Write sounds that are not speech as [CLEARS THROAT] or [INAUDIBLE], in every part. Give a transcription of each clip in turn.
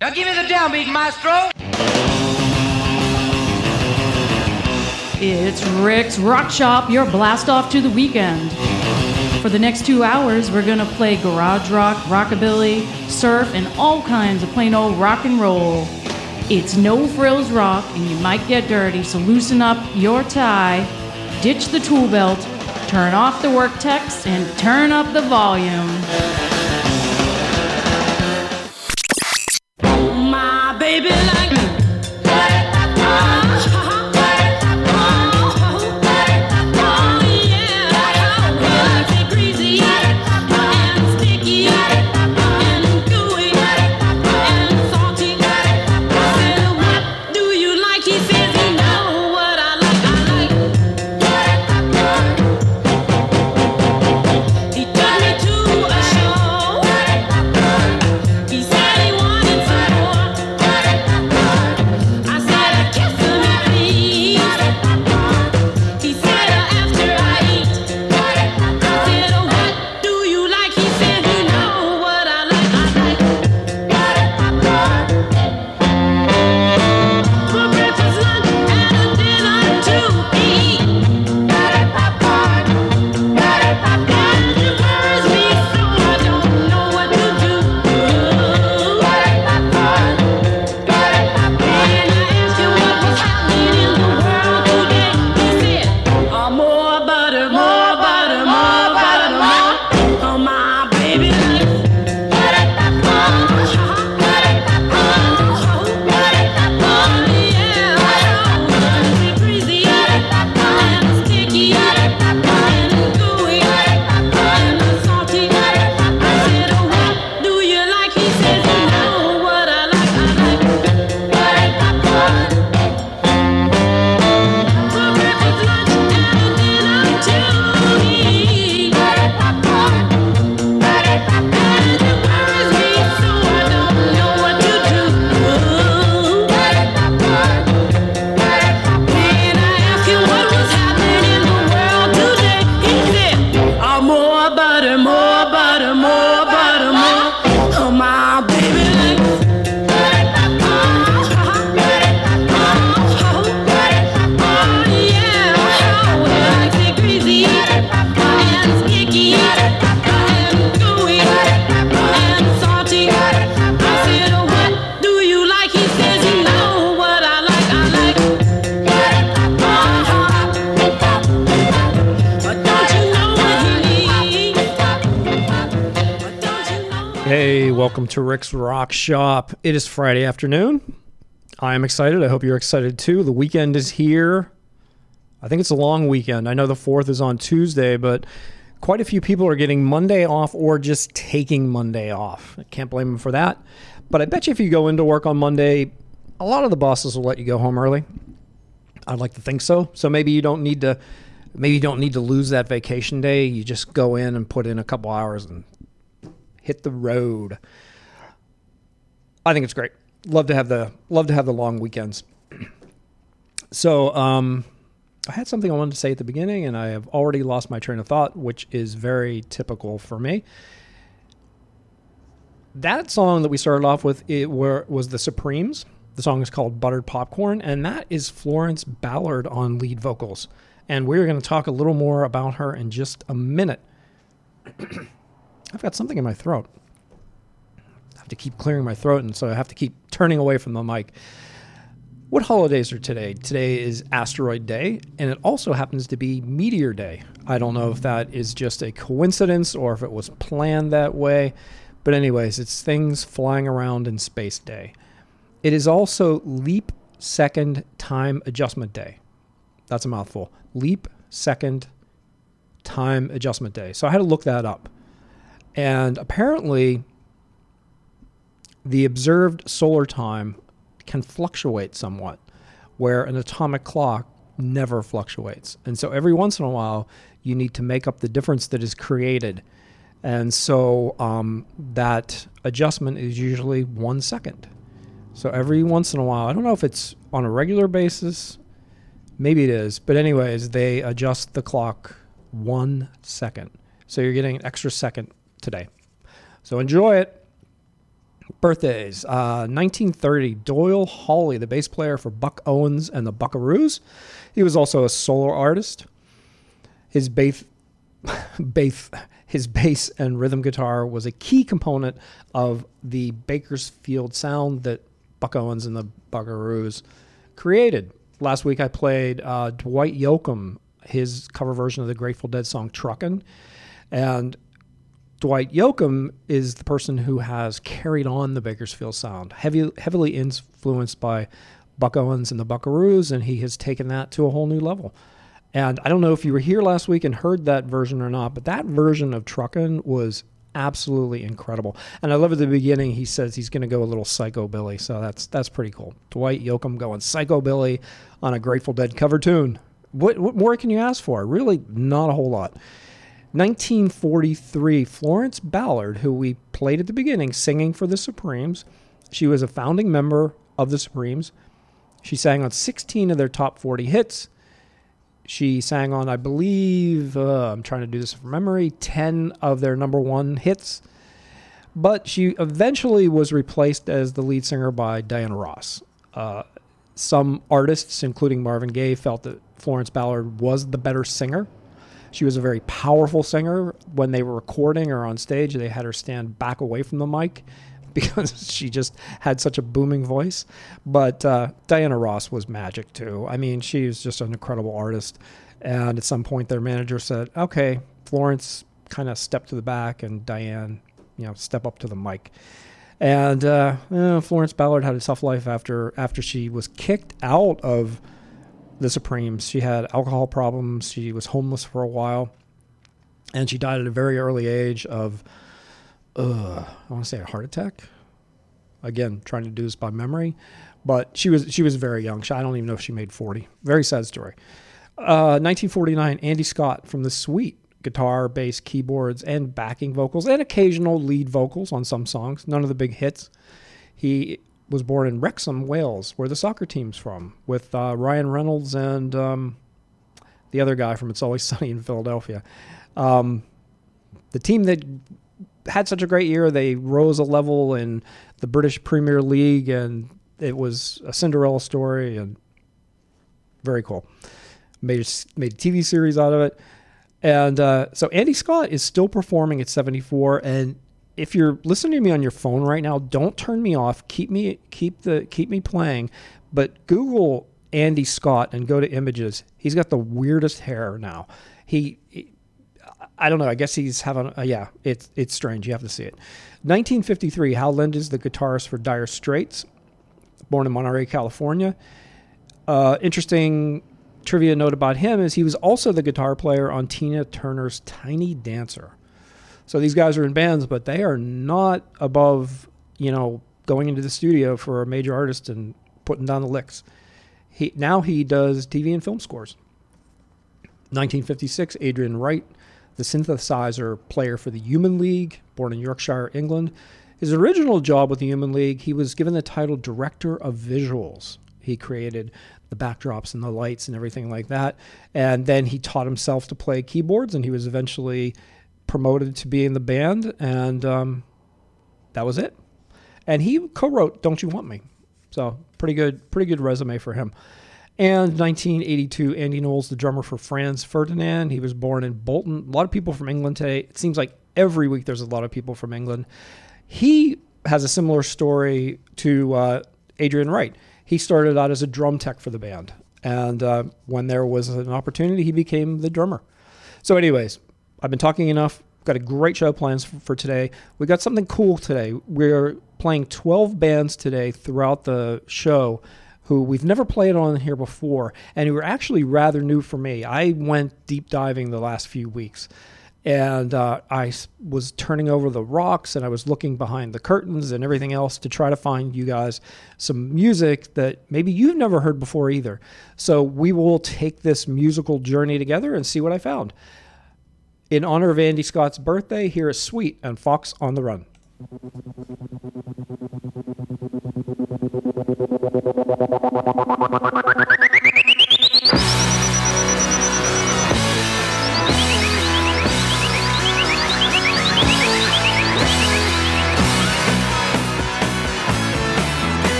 Now give me the downbeat, maestro. It's Rick's Rock Shop, your blast off to the weekend. For the next two hours, we're gonna play garage rock, rockabilly, surf, and all kinds of plain old rock and roll. It's no frills rock, and you might get dirty, so loosen up your tie, ditch the tool belt, turn off the work text, and turn up the volume. Rick's Rock Shop. It is Friday afternoon. I am excited. I hope you're excited too. The weekend is here. I think it's a long weekend. I know the 4th is on Tuesday, but quite a few people are getting Monday off or just taking Monday off. I can't blame them for that. But I bet you if you go into work on Monday, a lot of the bosses will let you go home early. I'd like to think so. So maybe you don't need to maybe you don't need to lose that vacation day. You just go in and put in a couple hours and hit the road. I think it's great. Love to have the love to have the long weekends. [CLEARS THROAT] So, um, I had something I wanted to say at the beginning, and I have already lost my train of thought, which is very typical for me. That song that we started off with it were, was the Supremes. The song is called Buttered Popcorn, and that is Florence Ballard on lead vocals. And we're going to talk a little more about her in just a minute. [CLEARS THROAT] I've got something in my throat. To keep clearing my throat, and so I have to keep turning away from the mic. What holidays are today? Today is Asteroid Day, and it also happens to be Meteor Day. I don't know if that is just a coincidence or if it was planned that way, but, anyways, it's things flying around in space day. It is also Leap Second Time Adjustment Day. That's a mouthful. Leap Second Time Adjustment Day. So I had to look that up. And apparently, the observed solar time can fluctuate somewhat, where an atomic clock never fluctuates. And so every once in a while, you need to make up the difference that is created. And so um, that adjustment is usually one second. So every once in a while, I don't know if it's on a regular basis, maybe it is, but anyways, they adjust the clock one second. So you're getting an extra second today. So enjoy it. Birthdays. Uh, 1930, Doyle Holly, the bass player for Buck Owens and the Buckaroos. He was also a solo artist. His bass, [LAUGHS] bass, his bass and rhythm guitar was a key component of the Bakersfield sound that Buck Owens and the Buckaroos created. Last week I played uh, Dwight Yoakam, his cover version of the Grateful Dead song "Truckin'," and Dwight Yoakam is the person who has carried on the Bakersfield sound, heavy, heavily influenced by Buck Owens and the Buckaroos, and he has taken that to a whole new level. And I don't know if you were here last week and heard that version or not, but that version of Truckin' was absolutely incredible. And I love at the beginning he says he's going to go a little psychobilly, so that's that's pretty cool. Dwight Yoakam going psychobilly on a Grateful Dead cover tune. What what more can you ask for? Really, not a whole lot. 1943, Florence Ballard, who we played at the beginning, singing for the Supremes. She was a founding member of the Supremes. She sang on 16 of their top 40 hits. She sang on, I believe, uh, I'm trying to do this from memory, 10 of their number one hits. But she eventually was replaced as the lead singer by Diana Ross. Uh, some artists, including Marvin Gaye, felt that Florence Ballard was the better singer. She was a very powerful singer. When they were recording or on stage, they had her stand back away from the mic [LAUGHS] because she just had such a booming voice. But uh, Diana Ross was magic too. I mean, she was just an incredible artist. And at some point, their manager said, "Okay, Florence kind of step to the back, and Diane, you know, step up to the mic." And uh, eh, Florence Ballard had a tough life after after she was kicked out of the Supremes. She had alcohol problems. She was homeless for a while, and she died at a very early age of, uh, I want to say a heart attack. Again, trying to do this by memory, but she was she was very young. I don't even know if she made forty. Very sad story. Uh, 1949, Andy Scott from the Sweet guitar, bass, keyboards, and backing vocals, and occasional lead vocals on some songs. None of the big hits. He was born in Wrexham, Wales, where the soccer team's from, with uh, Ryan Reynolds and um, the other guy from It's Always Sunny in Philadelphia. Um, the team that had such a great year, they rose a level in the British Premier League, and it was a Cinderella story, and very cool. Made a, made a TV series out of it. And uh, so Andy Scott is still performing at 74, and if you're listening to me on your phone right now, don't turn me off. Keep me keep the keep me playing. But Google Andy Scott and go to images. He's got the weirdest hair now. He, he I don't know. I guess he's having. Uh, yeah, it's it's strange. You have to see it. 1953. Hal Lind is the guitarist for Dire Straits, born in Monterey, California. Uh, interesting trivia note about him is he was also the guitar player on Tina Turner's Tiny Dancer. So these guys are in bands, but they are not above, you know, going into the studio for a major artist and putting down the licks. He now he does TV and film scores. 1956, Adrian Wright, the synthesizer player for the Human League, born in Yorkshire, England. His original job with the Human League, he was given the title Director of Visuals. He created the backdrops and the lights and everything like that. And then he taught himself to play keyboards, and he was eventually promoted to be in the band, and um, that was it. And he co-wrote "Don't You Want Me," so pretty good, pretty good resume for him. And 1982, Andy Knowles, the drummer for Franz Ferdinand. He was born in Bolton. A lot of people from England today. It seems like every week there's a lot of people from England. He has a similar story to uh, Adrian Wright. He started out as a drum tech for the band, and uh, when there was an opportunity, he became the drummer. So, anyways, I've been talking enough. Got a great show plans for, for today. We got something cool today. We're playing 12 bands today throughout the show who we've never played on here before and who are actually rather new for me. I went deep diving the last few weeks and uh, I was turning over the rocks and I was looking behind the curtains and everything else to try to find you guys some music that maybe you've never heard before either. So we will take this musical journey together and see what I found. In honor of Andy Scott's birthday, here is Sweet and Fox on the Run.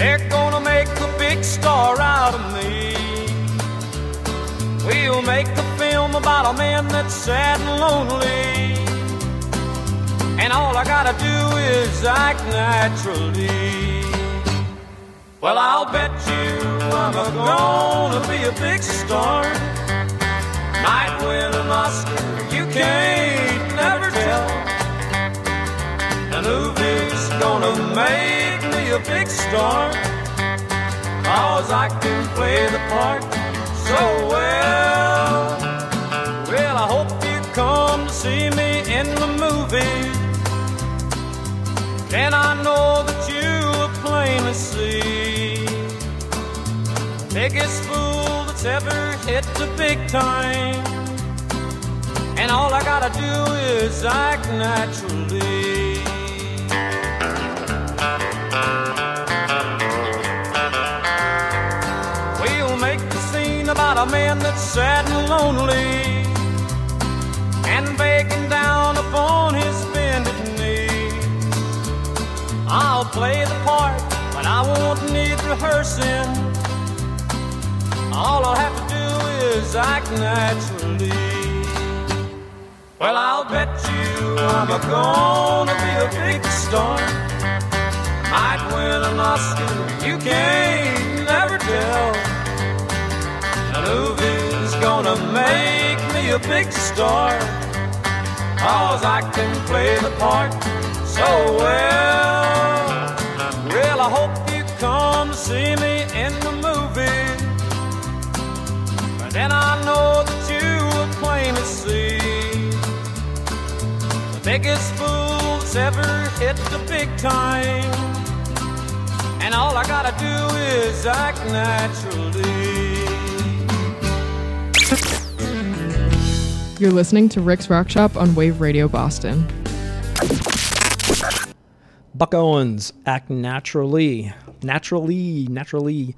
They're gonna make a big star out of me. We'll make a film about a man that's sad and lonely. And all I gotta do is act naturally. Well, I'll bet you I'm gonna be a big star. Might win an Oscar, you can't never tell. The movie's gonna make big star. Cause I can play the part so well. Well, I hope you come to see me in the movie. Then I know that you will plainly see the biggest fool that's ever hit the big time. And all I gotta do is act naturally. A man that's sad and lonely and begging down upon his bended knees. I'll play the part, but I won't need rehearsing. All I'll have to do is act naturally. Well, I'll bet you I'm a gonna be a big star. Might win an Oscar, you can't never tell. Movie's gonna make me a big star. Cause I can play the part so well. Well, I hope you come see me in the movie. But then I know that you will plainly see the biggest fool that's ever hit the big time. And all I gotta do is act naturally. You're listening to Rick's Rock Shop on Wave Radio Boston. Buck Owens, Act Naturally. Naturally, naturally.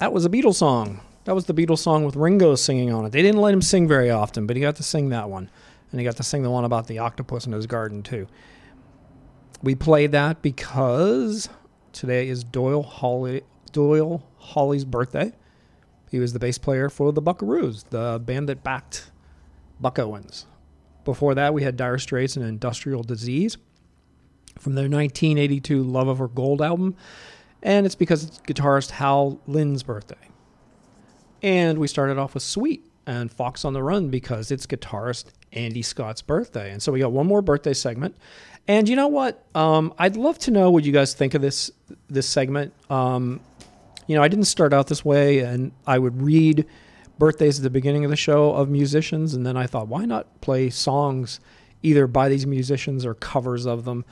That was a Beatles song. That was the Beatles song with Ringo singing on it. They didn't let him sing very often, but he got to sing that one. And he got to sing the one about the octopus in his garden, too. We played that because today is Doyle Holly, Doyle Holly's birthday. He was the bass player for the Buckaroos, the band that backed Buck Owens. Before that, we had Dire Straits and Industrial Disease from their 1982 Love Over Gold album, and it's because it's guitarist Hal Lynn's birthday. And we started off with Sweet and Fox on the Run because it's guitarist Andy Scott's birthday. And so we got one more birthday segment. And you know what? Um, I'd love to know what you guys think of this this segment. Um, you know, I didn't start out this way, and I would read birthdays at the beginning of the show of musicians, and then I thought, why not play songs either by these musicians or covers of them?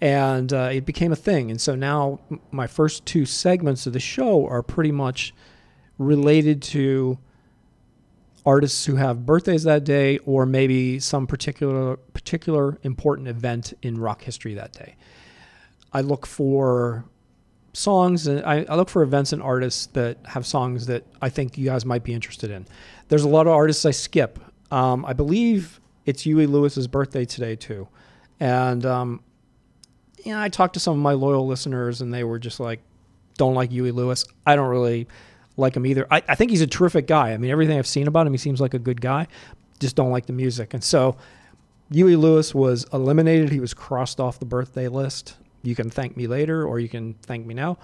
And uh, it became a thing. And so now my first two segments of the show are pretty much related to artists who have birthdays that day or maybe some particular particular important event in rock history that day. I look for songs and I, I look for events and artists that have songs that I think you guys might be interested in. There's a lot of artists I skip. Um, I believe it's Huey Lewis's birthday today too, and um, you know I talked to some of my loyal listeners and they were just like, don't like Huey Lewis. I don't really like him either. I, I think he's a terrific guy. I mean everything I've seen about him, he seems like a good guy. Just don't like the music, and so Huey Lewis was eliminated. He was crossed off the birthday list. You can thank me later, or you can thank me now.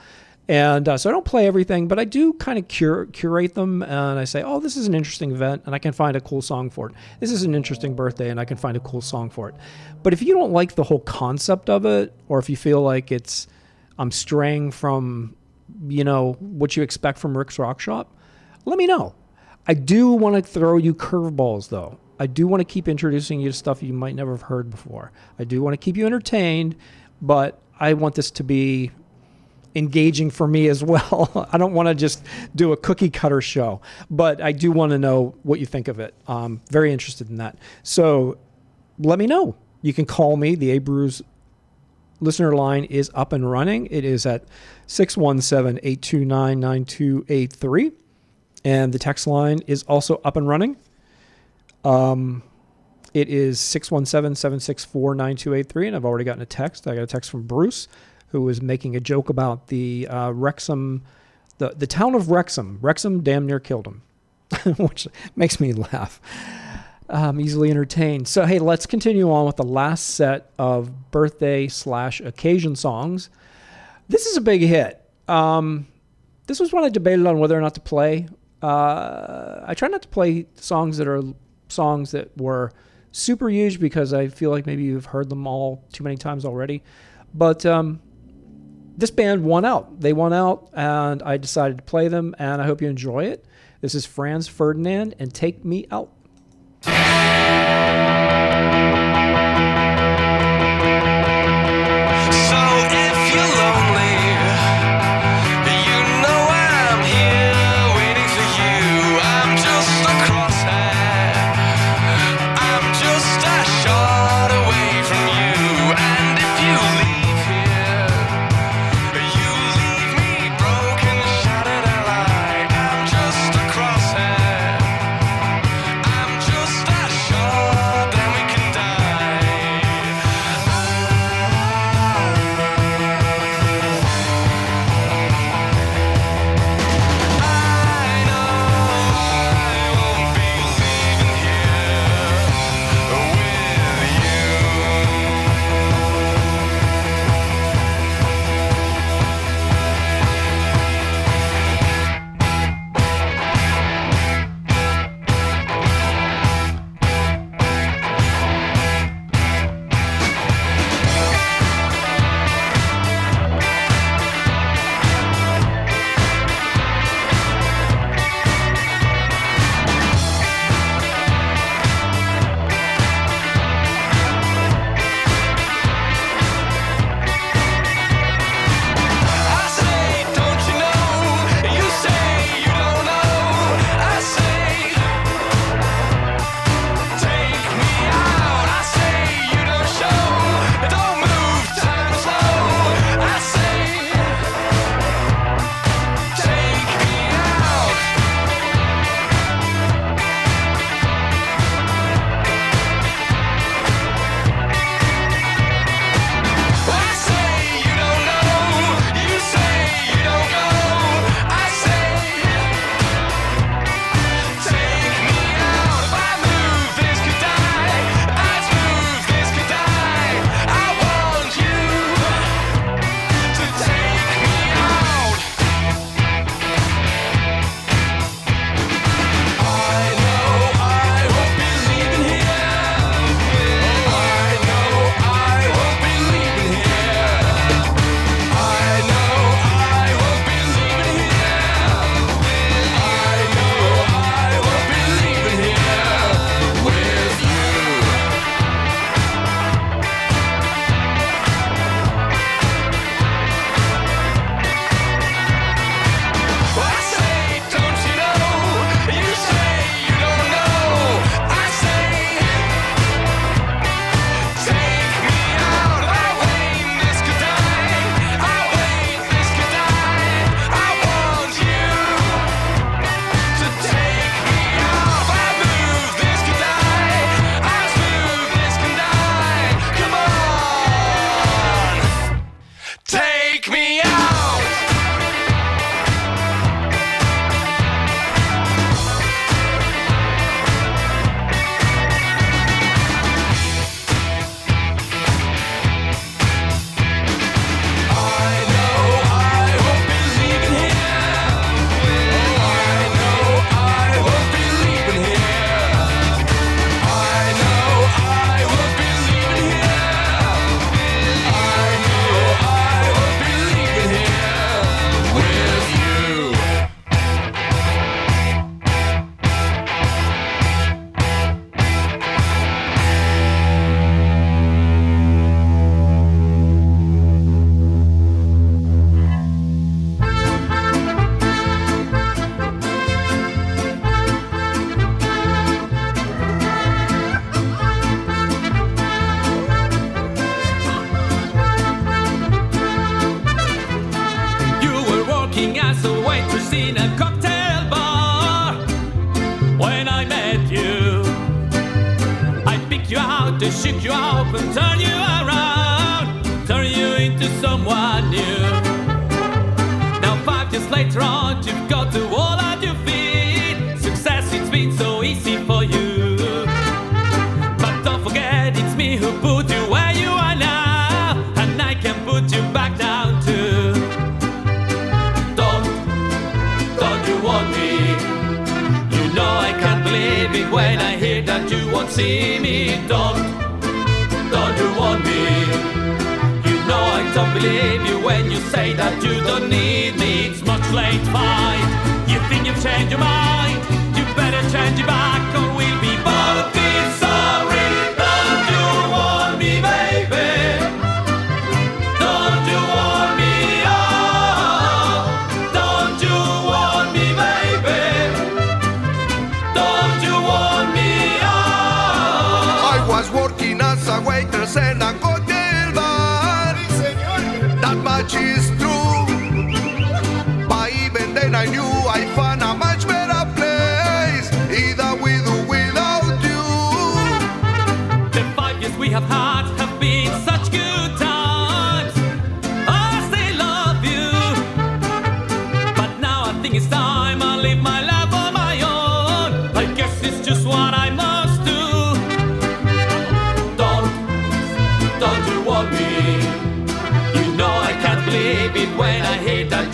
And uh, so I don't play everything, but I do kind of cur- curate them, and I say, "Oh, this is an interesting event, and I can find a cool song for it. This is an interesting birthday, and I can find a cool song for it." But if you don't like the whole concept of it, or if you feel like it's I'm straying from, you know, what you expect from Rick's Rock Shop, let me know. I do want to throw you curveballs, though. I do want to keep introducing you to stuff you might never have heard before. I do want to keep you entertained, but I want this to be engaging for me as well. [LAUGHS] I don't want to just do a cookie cutter show, but I do want to know what you think of it. I'm very interested in that. So let me know. You can call me. The A Brews listener line is up and running. It is at 617 829 9283. And the text line is also up and running. Um, it is 617 764 9283. And I've already gotten a text. I got a text from Bruce who was making a joke about the uh, Wrexham, the, the town of Wrexham. Wrexham damn near killed him, [LAUGHS] which makes me laugh. I'm easily entertained. So, hey, let's continue on with the last set of birthday slash occasion songs. This is a big hit. Um, this was one I debated on whether or not to play. Uh, I try not to play songs that are songs that were super huge because I feel like maybe you've heard them all too many times already. But um, this band won out. They won out, and I decided to play them, and I hope you enjoy it. This is Franz Ferdinand, and take me out.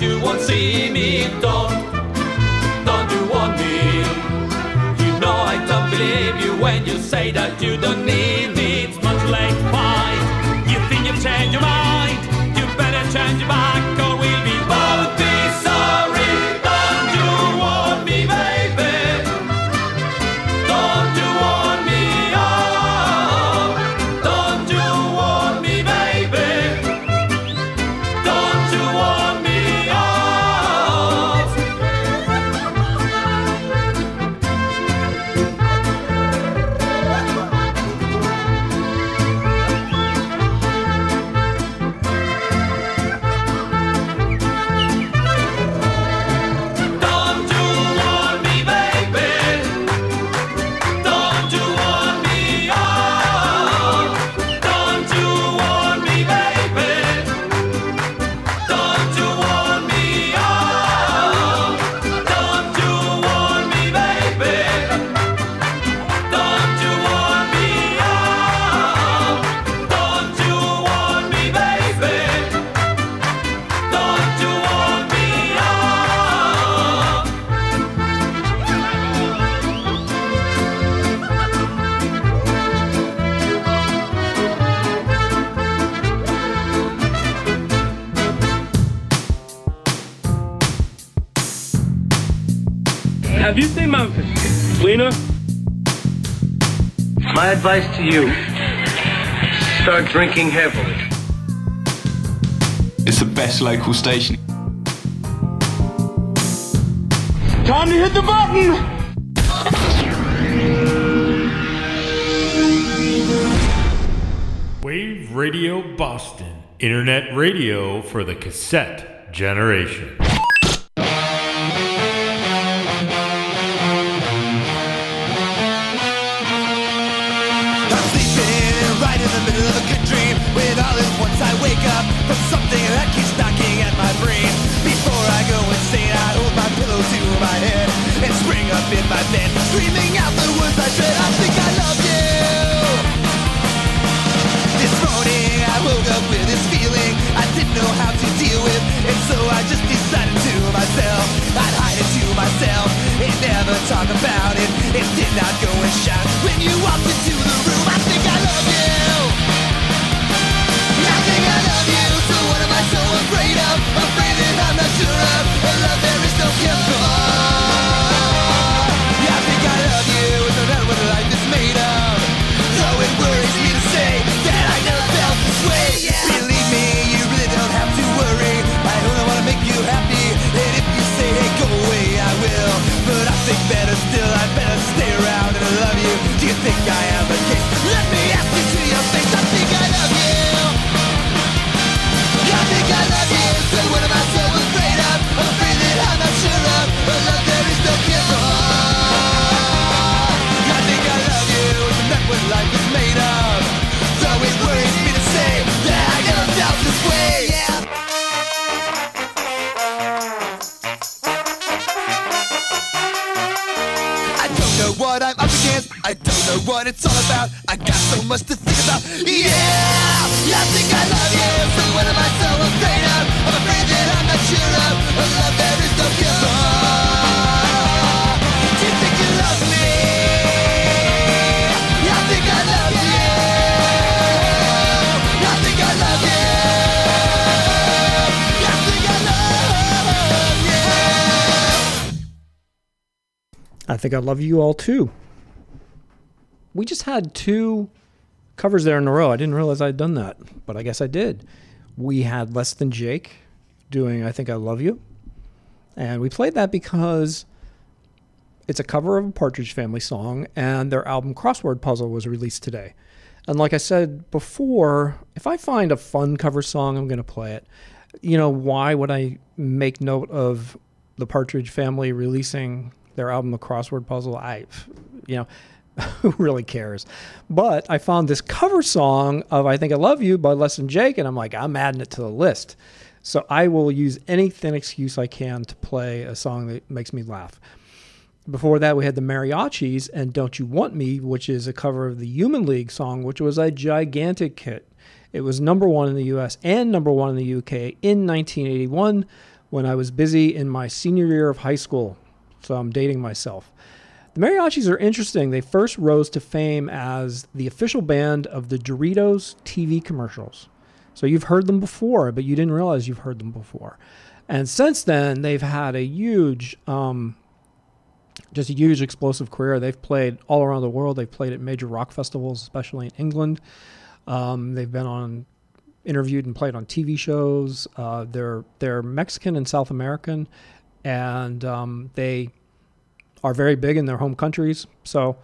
you won't see me don't Don't you want me? You know I don't believe you when you say that you don't need me. It's much late fight. You think you've changed your mind? You better change your mind. you start drinking heavily. It's the best local station. Time to hit the button! Wave Radio Boston, internet radio for the cassette generation. what I'm up against. I don't know what it's all about. I got so much to think about. Yeah, I think I love you. but what am I so afraid of? I'm afraid that I'm not sure of a love that is no cure. Think I love you all too. We just had two covers there in a row. I didn't realize I'd done that, but I guess I did. We had Less Than Jake doing I Think I Love You. And we played that because it's a cover of a Partridge Family song, and their album Crossword Puzzle was released today. And like I said before, if I find a fun cover song, I'm going to play it. You know, why would I make note of the Partridge Family releasing their album, The Crossword Puzzle? I, you know, [LAUGHS] who really cares? But I found this cover song of I Think I Love You by Less Than Jake, and I'm like, I'm adding it to the list. So I will use any thin excuse I can to play a song that makes me laugh. Before that, we had the Mariachis and Don't You Want Me, which is a cover of the Human League song, which was a gigantic hit. It was number one in the US and number one in the UK in 1981 when I was busy in my senior year of high school. So I'm dating myself. The Mariachis are interesting. They first rose to fame as the official band of the Doritos TV commercials. So you've heard them before, but you didn't realize you've heard them before. And since then, they've had a huge, um, just a huge explosive career. They've played all around the world. They've played at major rock festivals, especially in England. Um, they've been on, interviewed and played on TV shows. Uh, they're they're Mexican and South American, and um, they are very big in their home countries. So,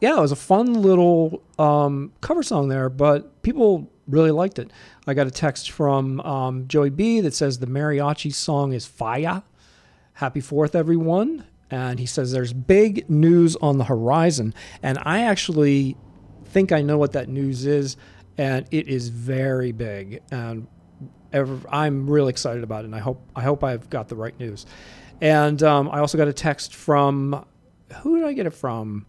yeah, it was a fun little um, cover song there, but people really liked it. I got a text from um, Joey B that says the mariachi song is fire. Happy Fourth, everyone. And he says there's big news on the horizon. And I actually think I know what that news is, and it is very big. And ever, I'm really excited about it, and I hope I hope I've got the right news. And um, I also got a text from who did I get it from?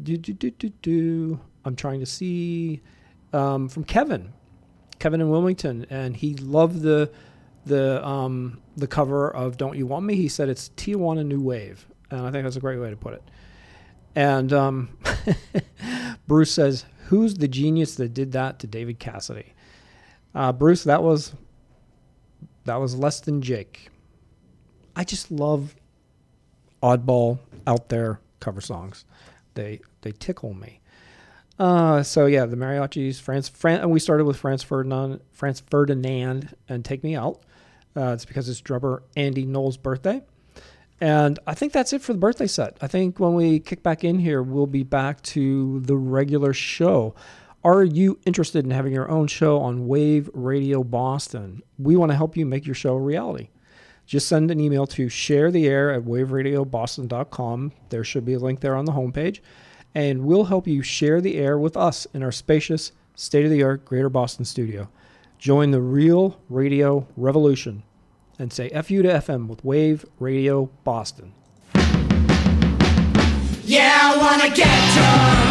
Do, do, do, do, do. I'm trying to see um, from Kevin, Kevin in Wilmington, and he loved the the um, the cover of "Don't You Want Me." He said it's Tijuana New Wave, and I think that's a great way to put it. And um, [LAUGHS] Bruce says, "Who's the genius that did that to David Cassidy?" Uh, Bruce, that was that was less than Jake. I just love oddball out there cover songs. They they tickle me. Uh, so yeah, the mariachis, Franz, Fran, and we started with Franz Ferdinand, Franz Ferdinand, and Take Me Out. Uh, it's because it's drummer Andy Knowles' birthday, and I think that's it for the birthday set. I think when we kick back in here, we'll be back to the regular show. Are you interested in having your own show on Wave Radio Boston? We want to help you make your show a reality. Just send an email to share the air at waveradioboston.com. There should be a link there on the homepage. And we'll help you share the air with us in our spacious, state of the art Greater Boston studio. Join the real radio revolution and say FU to FM with Wave Radio Boston. Yeah, I wanna get drunk.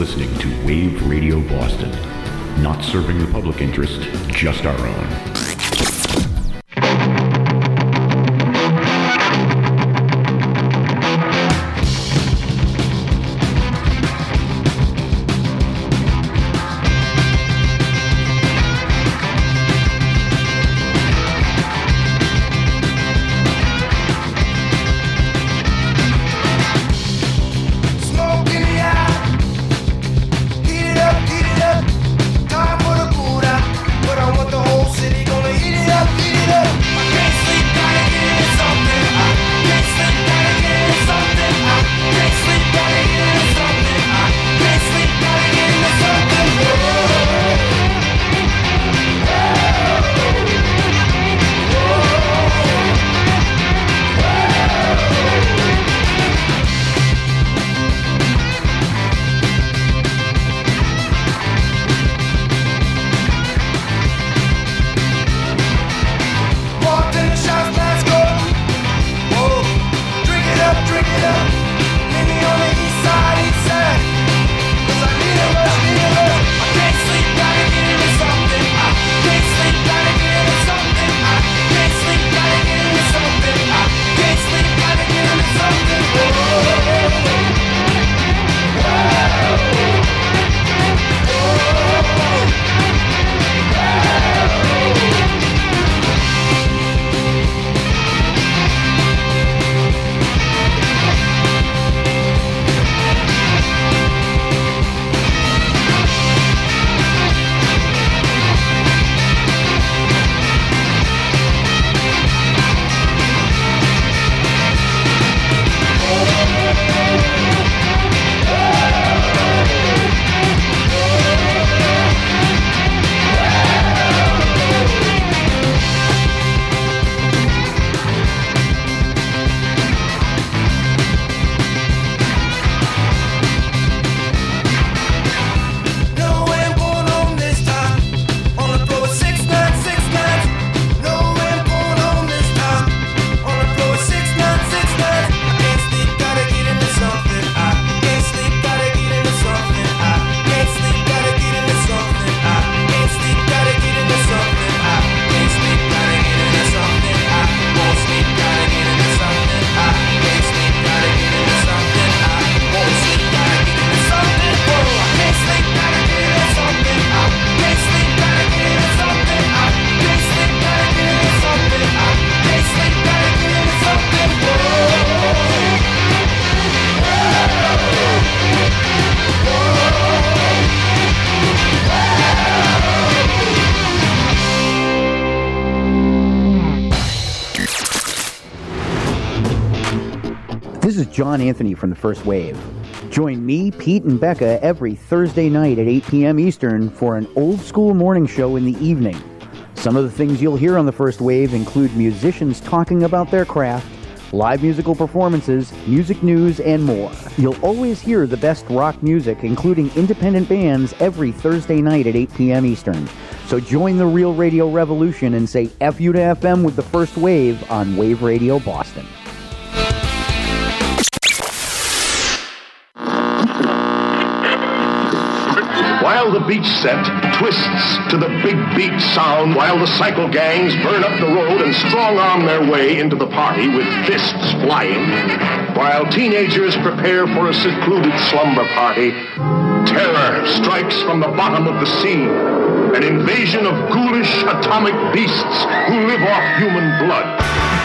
Listening to Wave Radio Boston. Not serving the public interest, just our own. John Anthony from the First Wave. Join me, Pete, and Becca every Thursday night at 8 p.m. Eastern for an old school morning show in the evening. Some of the things you'll hear on the First Wave include musicians talking about their craft, live musical performances, music news, and more. You'll always hear the best rock music, including independent bands, every Thursday night at 8 p.m. Eastern. So join the real radio revolution and say F you to FM with the First Wave on Wave Radio Boston. While the beach set twists to the big beat sound, while the cycle gangs burn up the road and strong arm their way into the party with fists flying, while teenagers prepare for a secluded slumber party, terror strikes from the bottom of the sea. An invasion of ghoulish atomic beasts who live off human blood.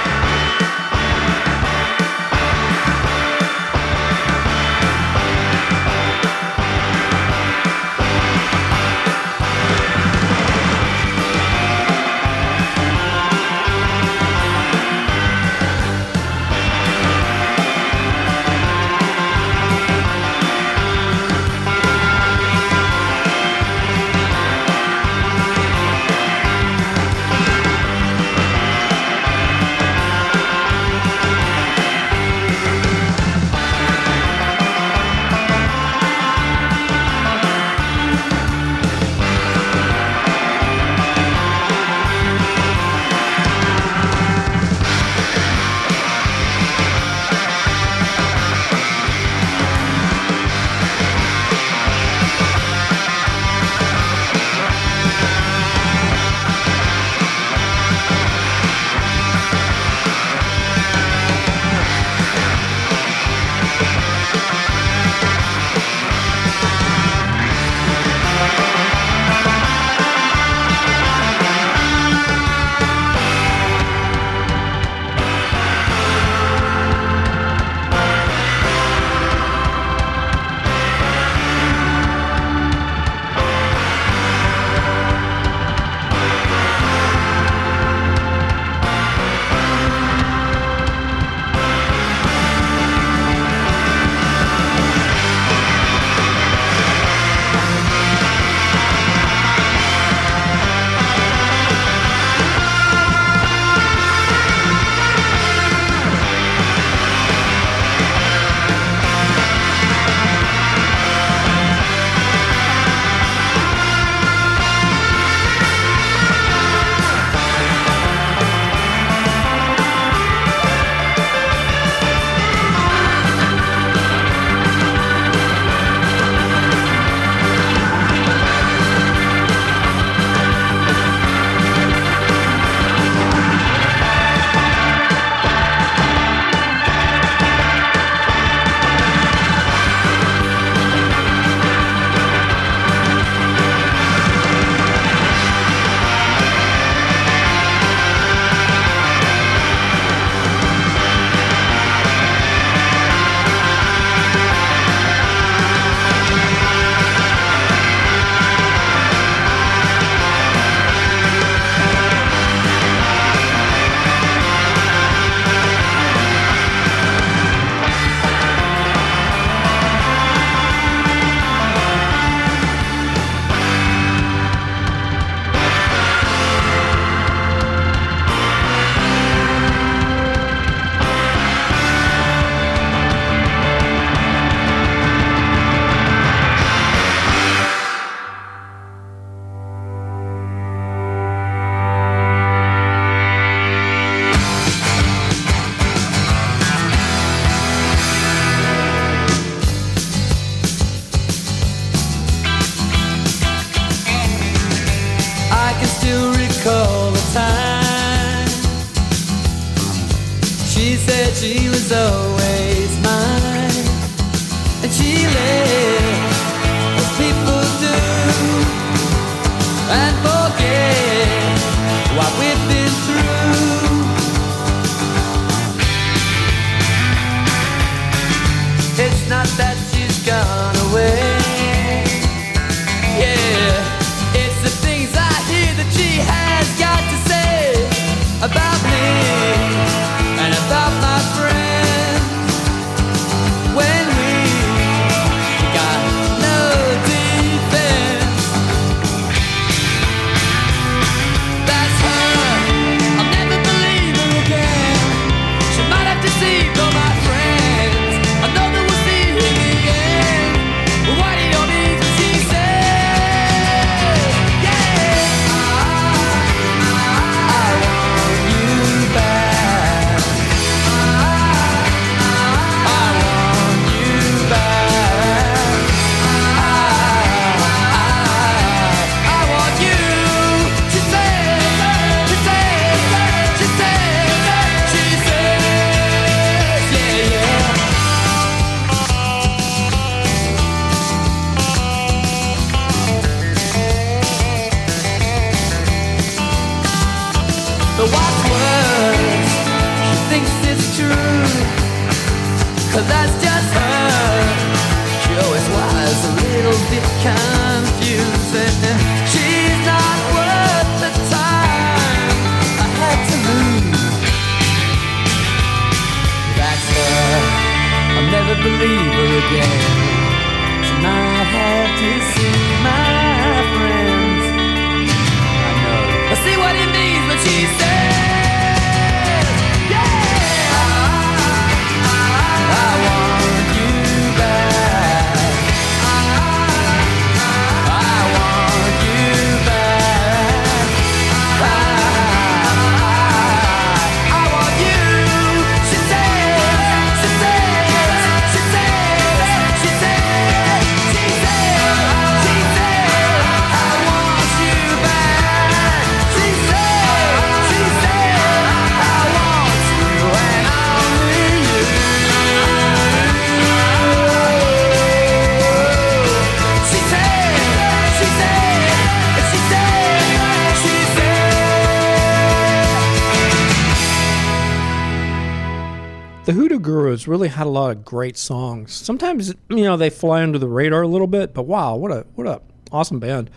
Really had a lot of great songs. Sometimes, you know, they fly under the radar a little bit, but wow, what a what a awesome band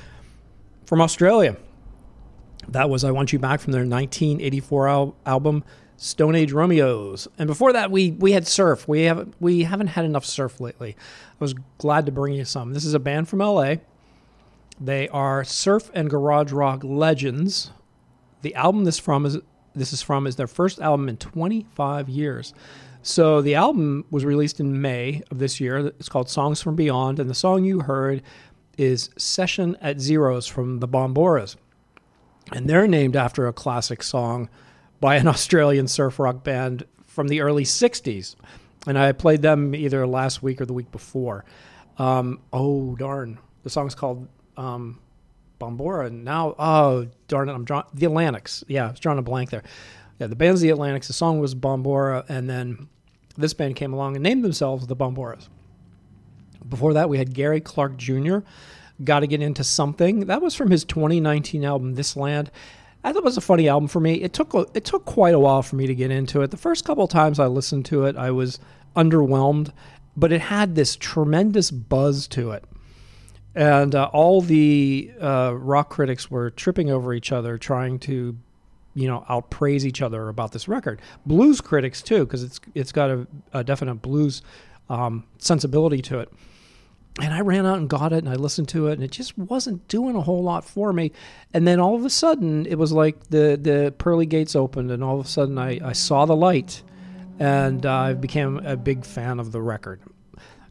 from Australia. That was "I Want You Back" from their 1984 al- album Stone Age Romeos, and before that, we we had Surf. We haven't we haven't had enough Surf lately. I was glad to bring you some. This is a band from LA. They are surf and garage rock legends. The album this from is this is from is their first album in 25 years. So the album was released in May of this year. It's called Songs from Beyond, and the song you heard is Session at Zeros from the Bomboras. And they're named after a classic song by an [LAUGHS] Australian surf rock band from the early 60s. And I played them either last week or the week before. Um, oh, darn. The song's called um, Bombora. Now, oh, darn it, I'm drawing the Atlantics. Yeah, I was drawing a blank there. Yeah, the band's the Atlantics. The song was Bombora. And then this band came along and named themselves the Bomboras. Before that, we had Gary Clark Jr. Got to get into something. That was from his 2019 album, This Land. I thought it was a funny album for me. It took it took quite a while for me to get into it. The first couple times I listened to it, I was underwhelmed, but it had this tremendous buzz to it, and uh, all the uh, rock critics were tripping over each other, trying to, you know, outpraise each other about this record. Blues critics too, because it's it's got a, a definite blues um, sensibility to it and I ran out and got it and I listened to it and it just wasn't doing a whole lot for me. And then all of a sudden it was like the the pearly gates opened and all of a sudden I, I saw the light and uh, I became a big fan of the record.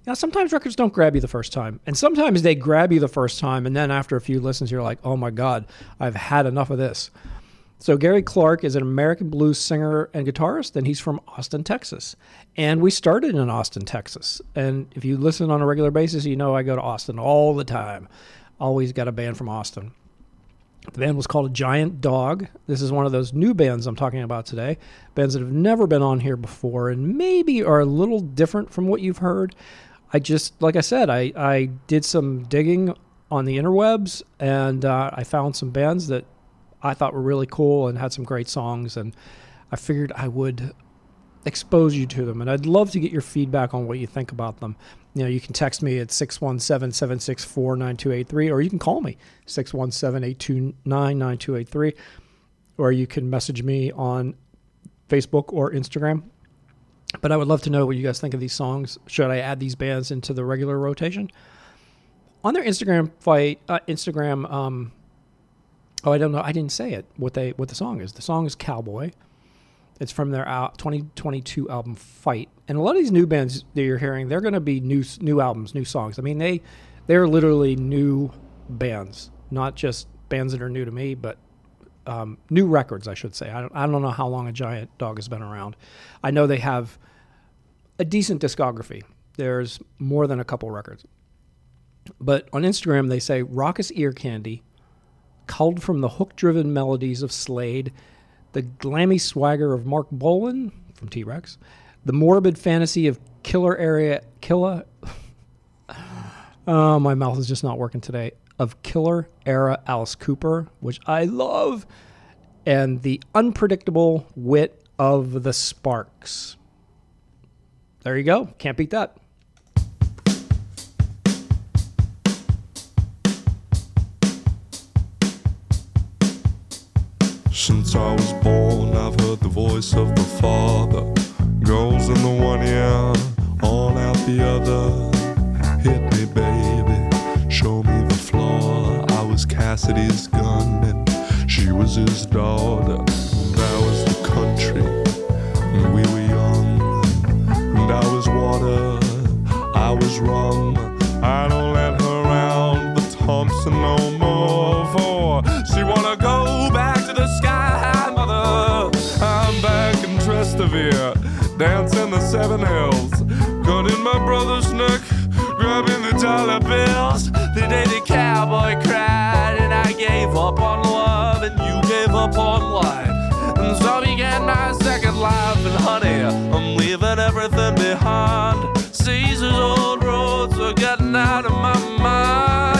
Now sometimes records don't grab you the first time and sometimes they grab you the first time and then after a few listens you're like, "Oh my god, I've had enough of this." So Gary Clark is an American blues singer and guitarist, and he's from Austin, Texas. And we started in Austin, Texas. And if you listen on a regular basis, you know I go to Austin all the time. Always got a band from Austin. The band was called Giant Dog. This is one of those new bands I'm talking about today. Bands that have never been on here before and maybe are a little different from what you've heard. I just, like I said, I, I did some digging on the interwebs and uh, I found some bands that I thought were really cool and had some great songs. And I figured I would expose you to them. And I'd love to get your feedback on what you think about them. You know, you can text me at 617 764 9283, or you can call me 617 829 9283, or you can message me on Facebook or Instagram. But I would love to know what you guys think of these songs. Should I add these bands into the regular rotation? On their Instagram fight, uh, Instagram, um, oh, I don't know. I didn't say it. What they what the song is? The song is Cowboy. It's from their al- 2022 album Fight. And a lot of these new bands that you're hearing, they're going to be new new albums, new songs. I mean, they they're literally new bands, not just bands that are new to me, but um, new records, I should say. I don't, I don't know how long a Giant Dog has been around. I know they have a decent discography. There's more than a couple records. But on Instagram, they say raucous ear candy, culled from the hook driven melodies of Slade, the glammy swagger of Marc Bolan from T Rex, the morbid fantasy of killer area killer. [LAUGHS] oh, my mouth is just not working today. Of killer era Alice Cooper, which I love, and the unpredictable wit of the Sparks. There you go. Can't beat that. Since I was born, I've heard the voice of the Father. Goes in the one ear, on out the other. Hit me, baby, show me the floor. I was Cassidy's gun, and she was his daughter. That was the country, and we were young. And I was water, I was rum. I don't let her round the Thompson no dancing the seven hills, cutting my brother's neck, grabbing the dollar bills. The day the cowboy cried, and I gave up on love, and you gave up on life. And so began my second life, and honey, I'm leaving everything behind. Caesar's old roads are getting out of my mind.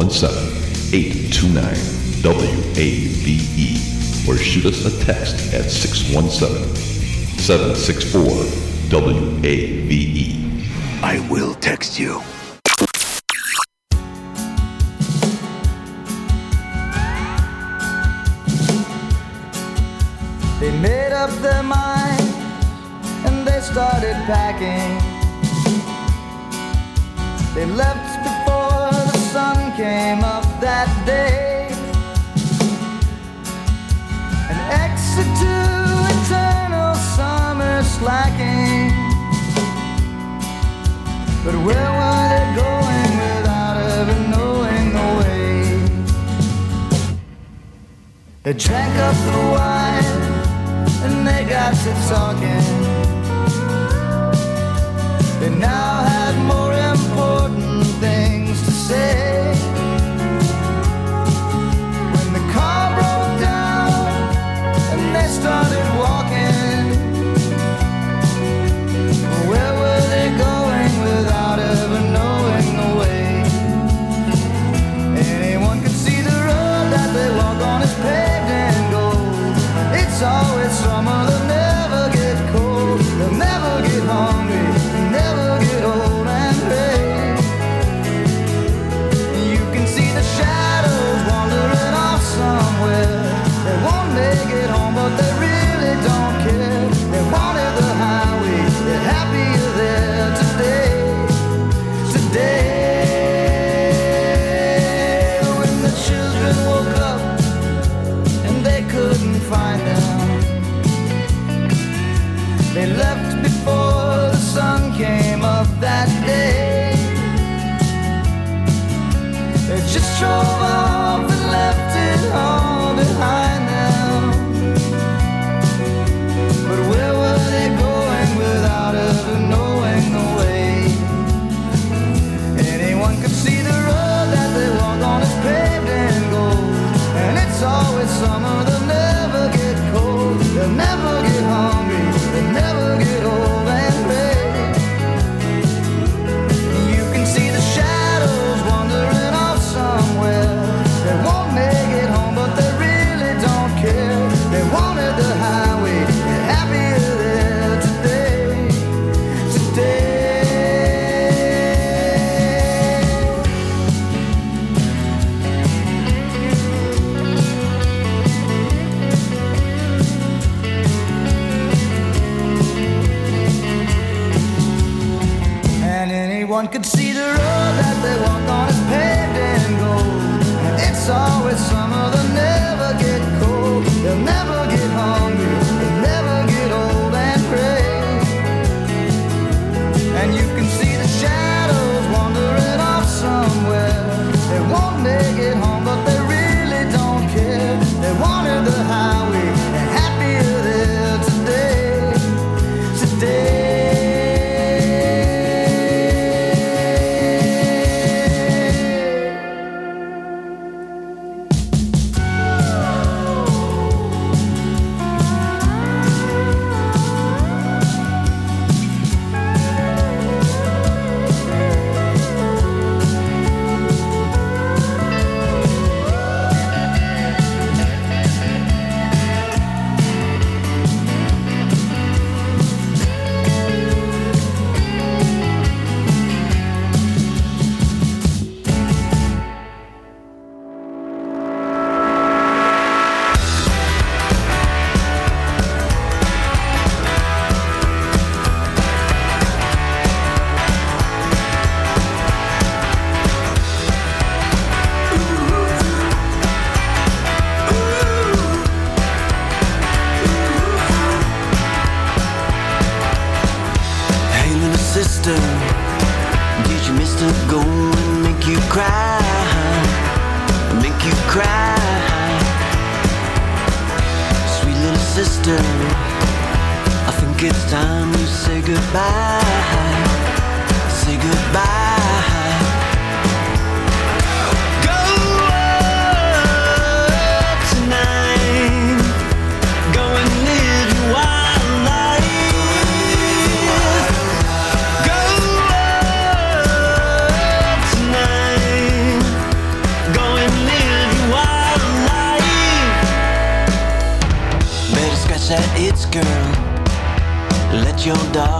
417-829-WAVE or shoot us a text at 617-764-WAVE. I will text you. They made up their mind and they started packing. They left came up that day an exit to eternal summer slacking. But where were they going without ever knowing the way? They drank up the wine and they got to talking. summer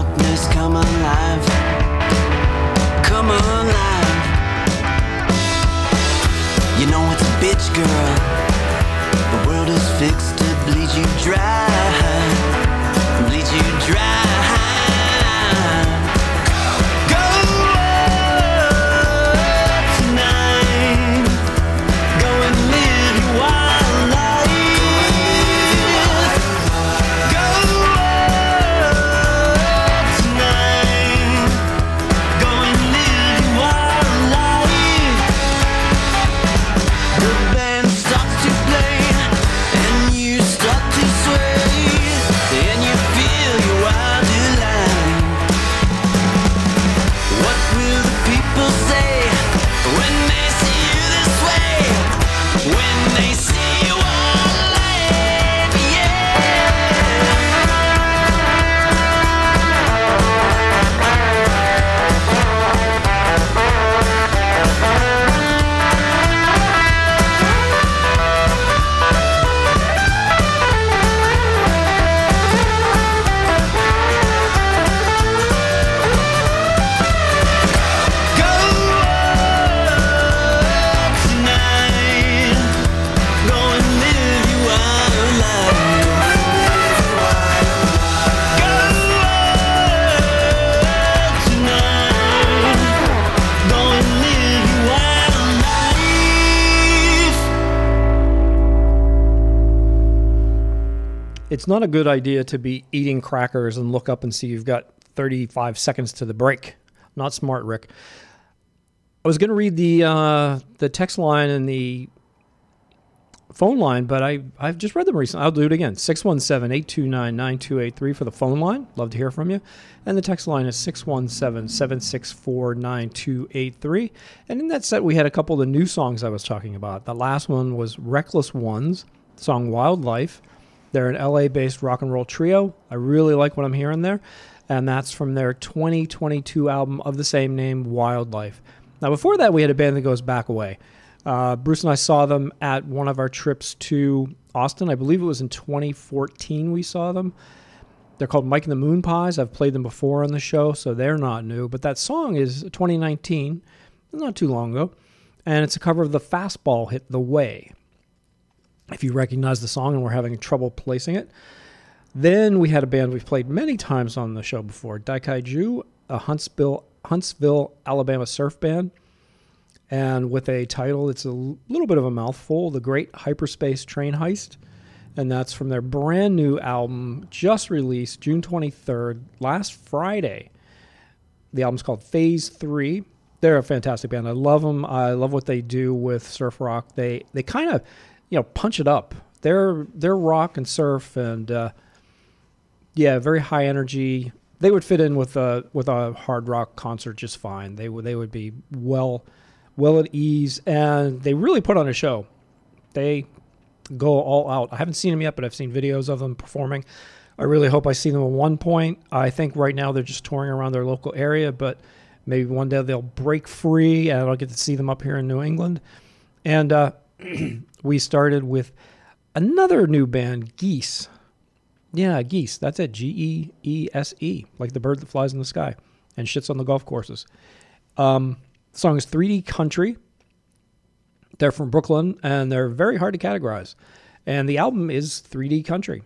darkness come alive. Come alive. You know it's a bitch girl. The world is fixed to bleed you dry. Bleed you dry. It's not a good idea to be eating crackers and look up and see you've got 35 seconds to the break. Not smart, Rick. I was going to read the uh, the text line and the phone line, but I, I've just read them recently. I'll do it again 617 829 9283 for the phone line. Love to hear from you. And the text line is 617 764 9283. And in that set, we had a couple of the new songs I was talking about. The last one was Reckless Ones, song Wildlife. They're an LA based rock and roll trio. I really like what I'm hearing there. And that's from their 2022 album of the same name, Wildlife. Now, before that, we had a band that goes back away. Uh, Bruce and I saw them at one of our trips to Austin. I believe it was in 2014 we saw them. They're called Mike and the Moonpies. I've played them before on the show, so they're not new. But that song is 2019, not too long ago. And it's a cover of the fastball hit The Way. If you recognize the song and we're having trouble placing it. Then we had a band we've played many times on the show before, Daikaiju, a Huntsville, Huntsville, Alabama surf band. And with a title, it's a little bit of a mouthful The Great Hyperspace Train Heist. And that's from their brand new album, just released June 23rd, last Friday. The album's called Phase 3. They're a fantastic band. I love them. I love what they do with surf rock. They they kind of, you know, punch it up. They're they're rock and surf and uh, yeah, very high energy. They would fit in with a with a hard rock concert just fine. They would they would be well well at ease, and they really put on a show. They go all out. I haven't seen them yet, but I've seen videos of them performing. I really hope I see them at one point. I think right now they're just touring around their local area, but maybe one day they'll break free and I'll get to see them up here in New England. And uh, [CLEARS THROAT] we started with another new band, Geese. Yeah, Geese. That's it. G E E S E, like the bird that flies in the sky and shits on the golf courses. Um, the song is 3D Country. They're from Brooklyn and they're very hard to categorize. And the album is 3D Country.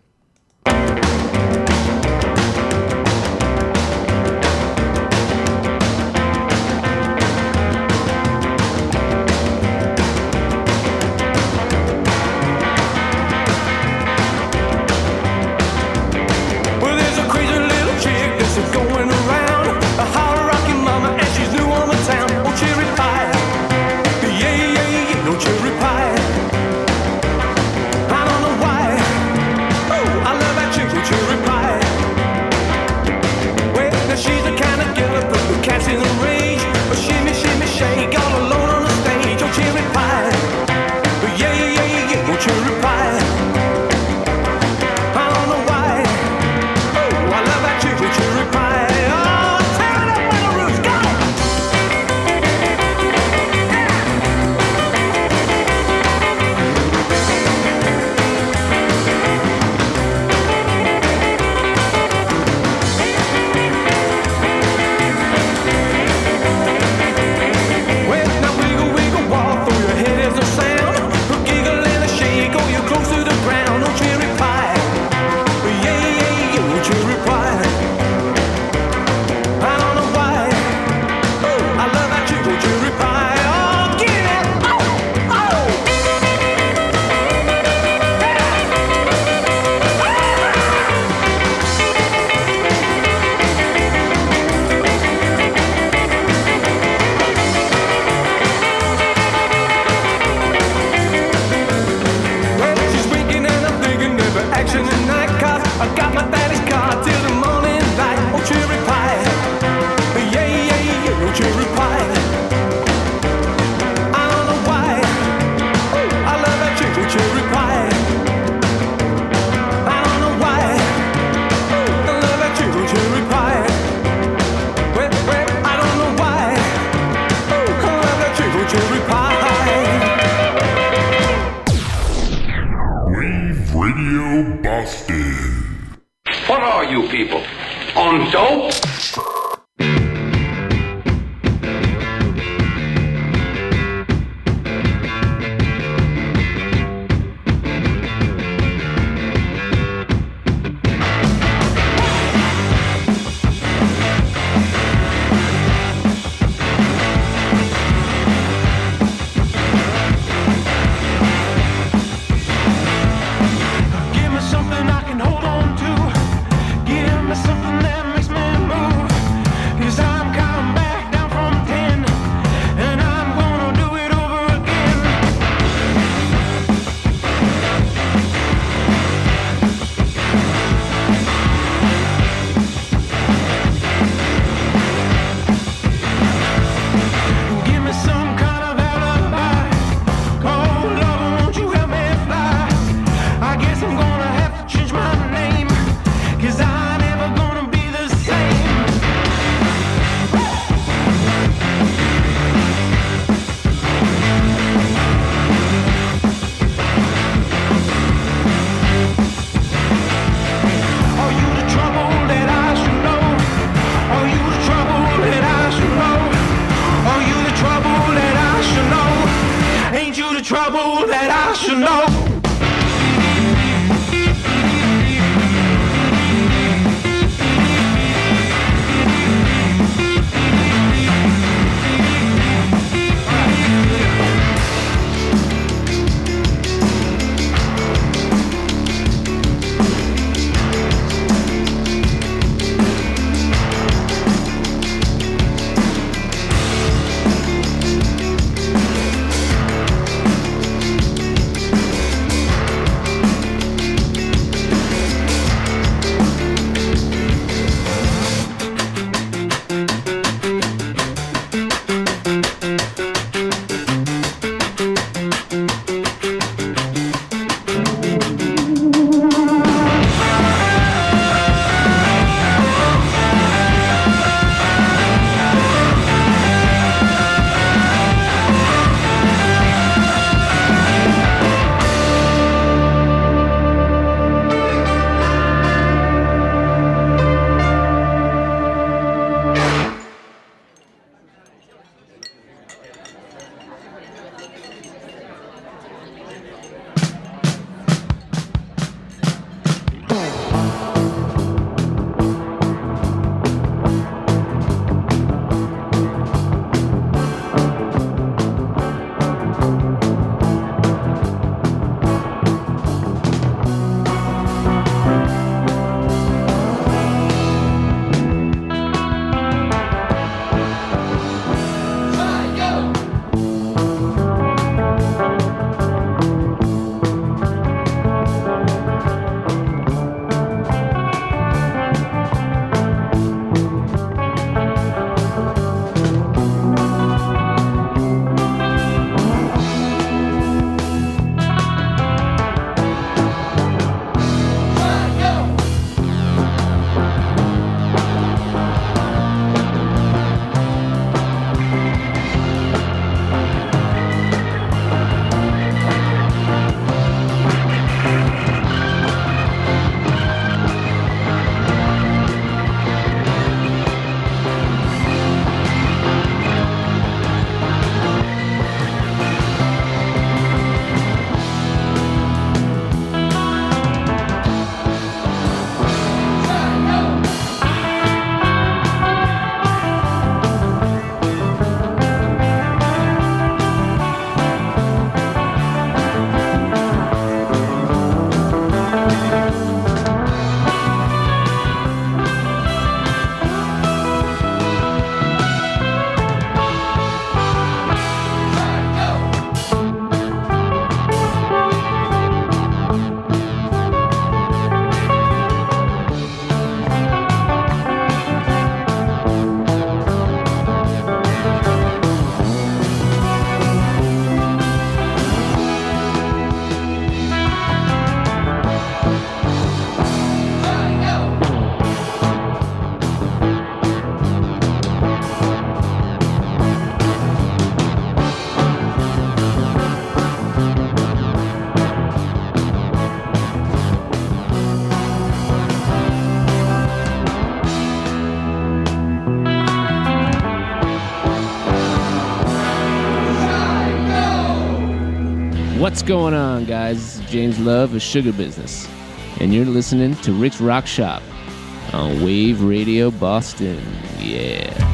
What's going on, guys? James Love of Sugar Business, and you're listening to Rick's Rock Shop on Wave Radio Boston. Yeah.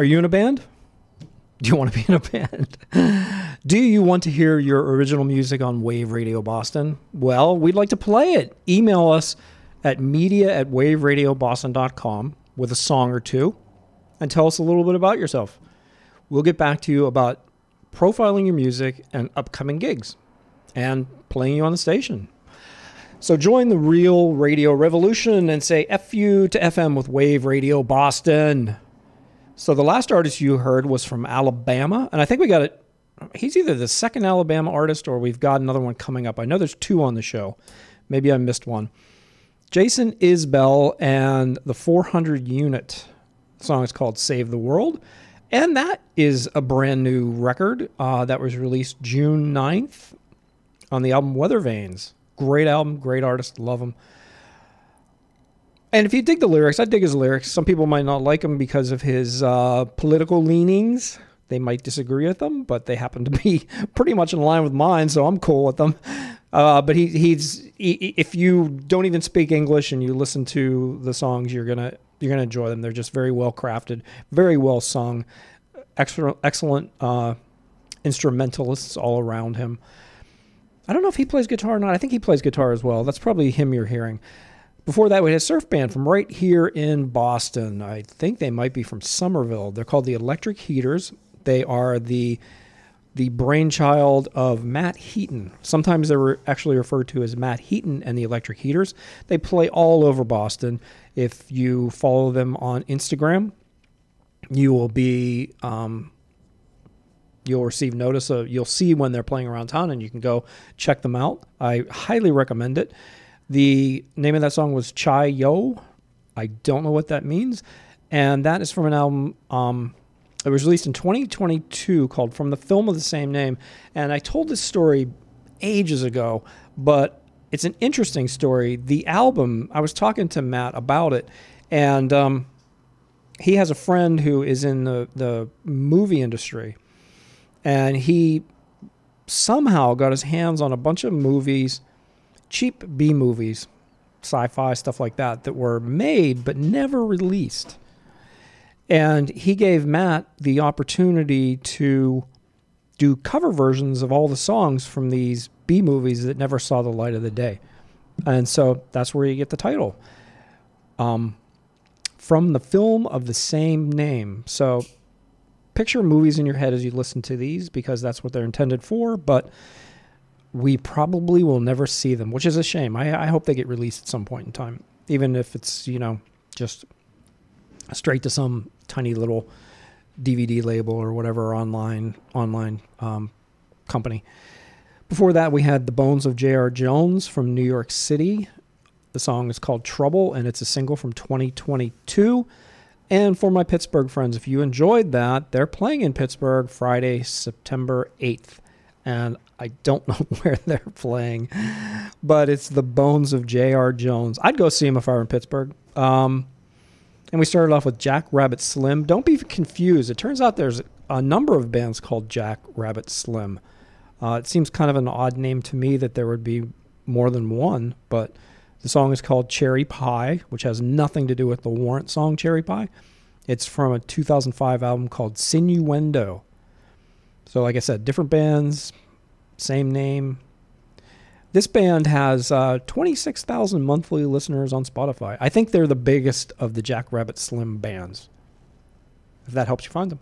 Are you in a band? Do you want to be in a band? Do you want to hear your original music on Wave Radio Boston? Well, we'd like to play it. Email us at media at waveradioboston.com with a song or two and tell us a little bit about yourself. We'll get back to you about profiling your music and upcoming gigs and playing you on the station. So join the real radio revolution and say F you to FM with Wave Radio Boston. So the last artist you heard was from Alabama, and I think we got it. He's either the second Alabama artist or we've got another one coming up. I know there's two on the show. Maybe I missed one. Jason Isbell and the 400 Unit. Song is called Save the World. And that is a brand new record uh, that was released June 9th on the album Weather Vanes. Great album, great artist, love him. And if you dig the lyrics, I dig his lyrics. Some people might not like him because of his uh, political leanings. They might disagree with them, but they happen to be [LAUGHS] pretty much in line with mine, so I'm cool with them. Uh, but he, he's he, if you don't even speak English and you listen to the songs, you're gonna you're gonna enjoy them. They're just very well crafted, very well sung, excellent excellent uh, instrumentalists all around him. I don't know if he plays guitar or not. I think he plays guitar as well. That's probably him you're hearing. Before that, we had a surf band from right here in Boston. I think they might be from Somerville. They're called the Electric Heaters. They are the the brainchild of Matt Heaton. Sometimes they're actually referred to as Matt Heaton and the Electric Heaters. They play all over Boston. If you follow them on Instagram, you will be um, you'll receive notice of you'll see when they're playing around town and you can go check them out i highly recommend it the name of that song was chai yo. I don't know what that means. And that is from an album um, it was released in 2022 called from the film of the same name. And i told this story ages ago but it's an interesting story. The album i was talking to matt about it and um, he has a friend who is in the, the movie industry and he somehow got his hands on a bunch of movies, cheap B movies, sci fi, stuff like that, that were made but never released. And he gave Matt the opportunity to do cover versions of all the songs from these B movies that never saw the light of the day. And so that's where you get the title. Um, from the film of the same name. So picture movies in your head as you listen to these because that's what they're intended for, but we probably will never see them, which is a shame. I, I hope they get released at some point in time, even if it's, you know, just straight to some tiny little DVD label or whatever online online um, company. Before that, we had The Bones of J.R. Jones from New York City. The song is called Trouble, and it's a single from 2022. And for my Pittsburgh friends, if you enjoyed that, they're playing in Pittsburgh Friday, September 8th. And I don't [LAUGHS] know where they're playing, but it's the Bones of J.R. Jones. I'd go see him if I were in Pittsburgh. Um, and we started off with Jack Rabbit Slim. Don't be confused. It turns out there's a number of bands called Jack Rabbit Slim. Uh, it seems kind of an odd name to me that there would be more than one, but the song is called Cherry Pie, which has nothing to do with the Warrant song Cherry Pie. It's from a 2005 album called Sinuendo. So, like I said, different bands, same name. This band has uh, 26,000 monthly listeners on Spotify. I think they're the biggest of the Jack Rabbit Slim bands. If that helps you find them.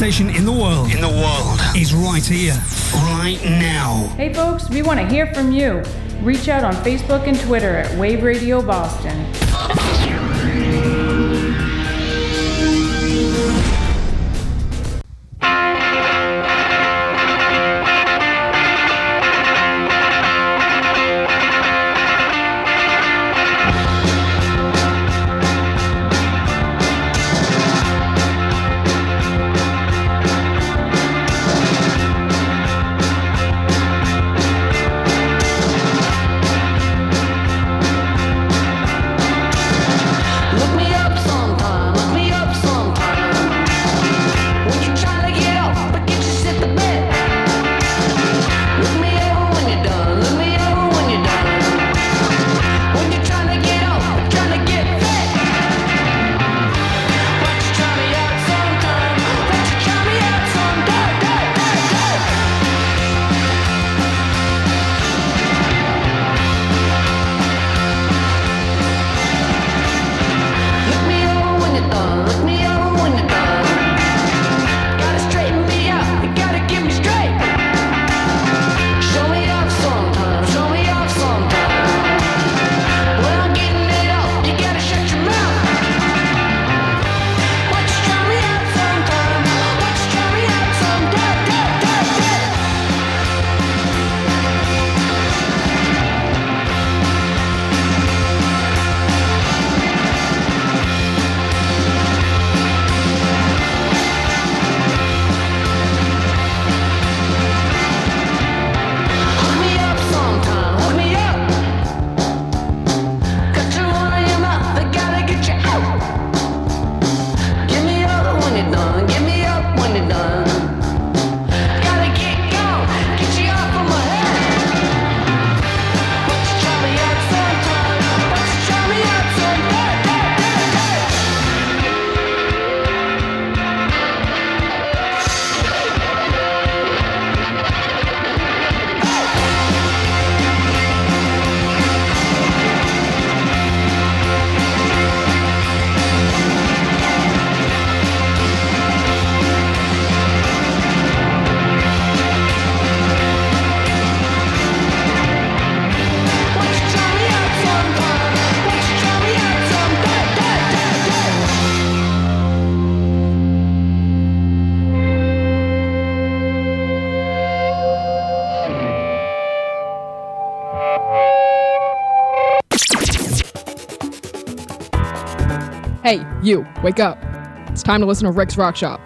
station in the world. In the world. Is right here, right now. Hey, folks, we want to hear from you. Reach out on Facebook and Twitter at Wave Radio Boston. You, wake up. It's time to listen to Rick's Rock Shop.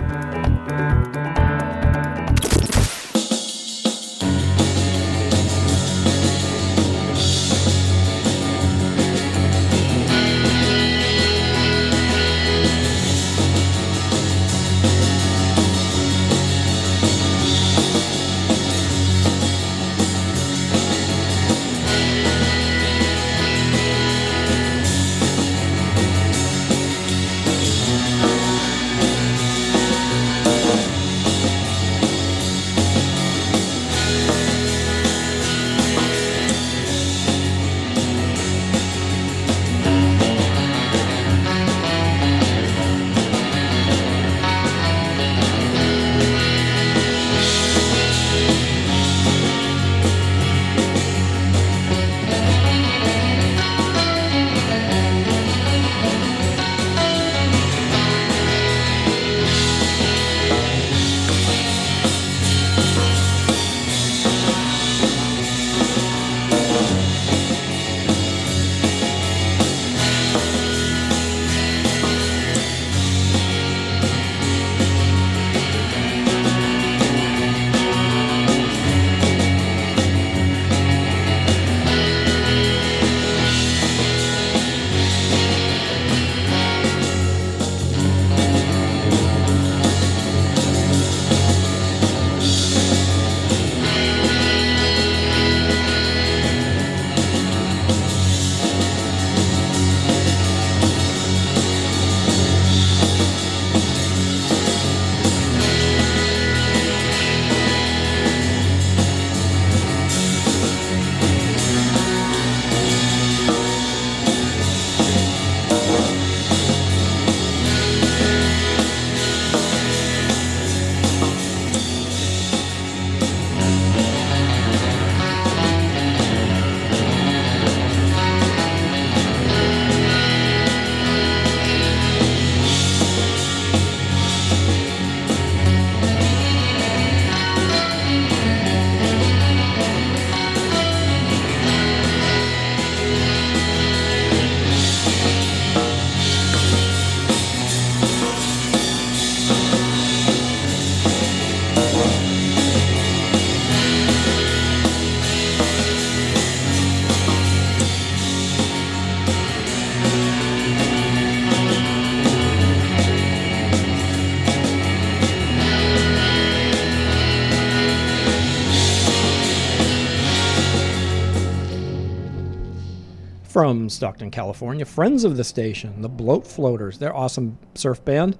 From Stockton, California, friends of the station, the Bloat Floaters. They're awesome surf band,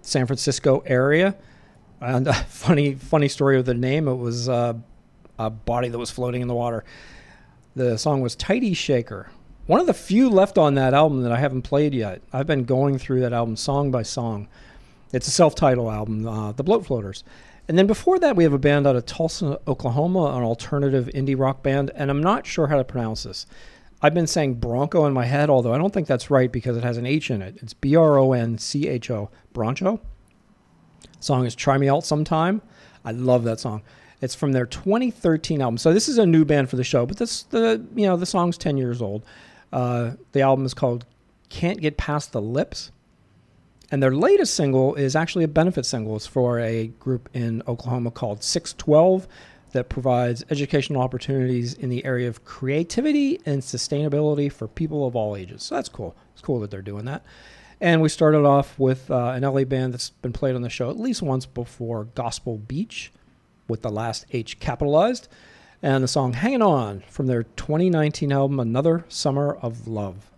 San Francisco area. And [LAUGHS] a funny, funny story of the name. It was uh, a body that was floating in the water. The song was Tidy Shaker. One of the few left on that album that I haven't played yet. I've been going through that album song by song. It's a self-titled album, uh, The Bloat Floaters. And then before that, we have a band out of Tulsa, Oklahoma, an alternative indie rock band, and I'm not sure how to pronounce this. I've been saying Bronco in my head, although I don't think that's right because it has an H in it. It's B R O N C H O, Broncho. Song is Try Me Out Sometime. I love that song. It's from their 2013 album. So this is a new band for the show, but this the you know the song's 10 years old. Uh, the album is called Can't Get Past the Lips. And their latest single is actually a benefit single. It's for a group in Oklahoma called 612 that provides educational opportunities in the area of creativity and sustainability for people of all ages. So that's cool. It's cool that they're doing that. And we started off with uh, an LA band that's been played on the show at least once before, Gospel Beach, with the last H capitalized, and the song Hanging On from their 2019 album, Another Summer of Love.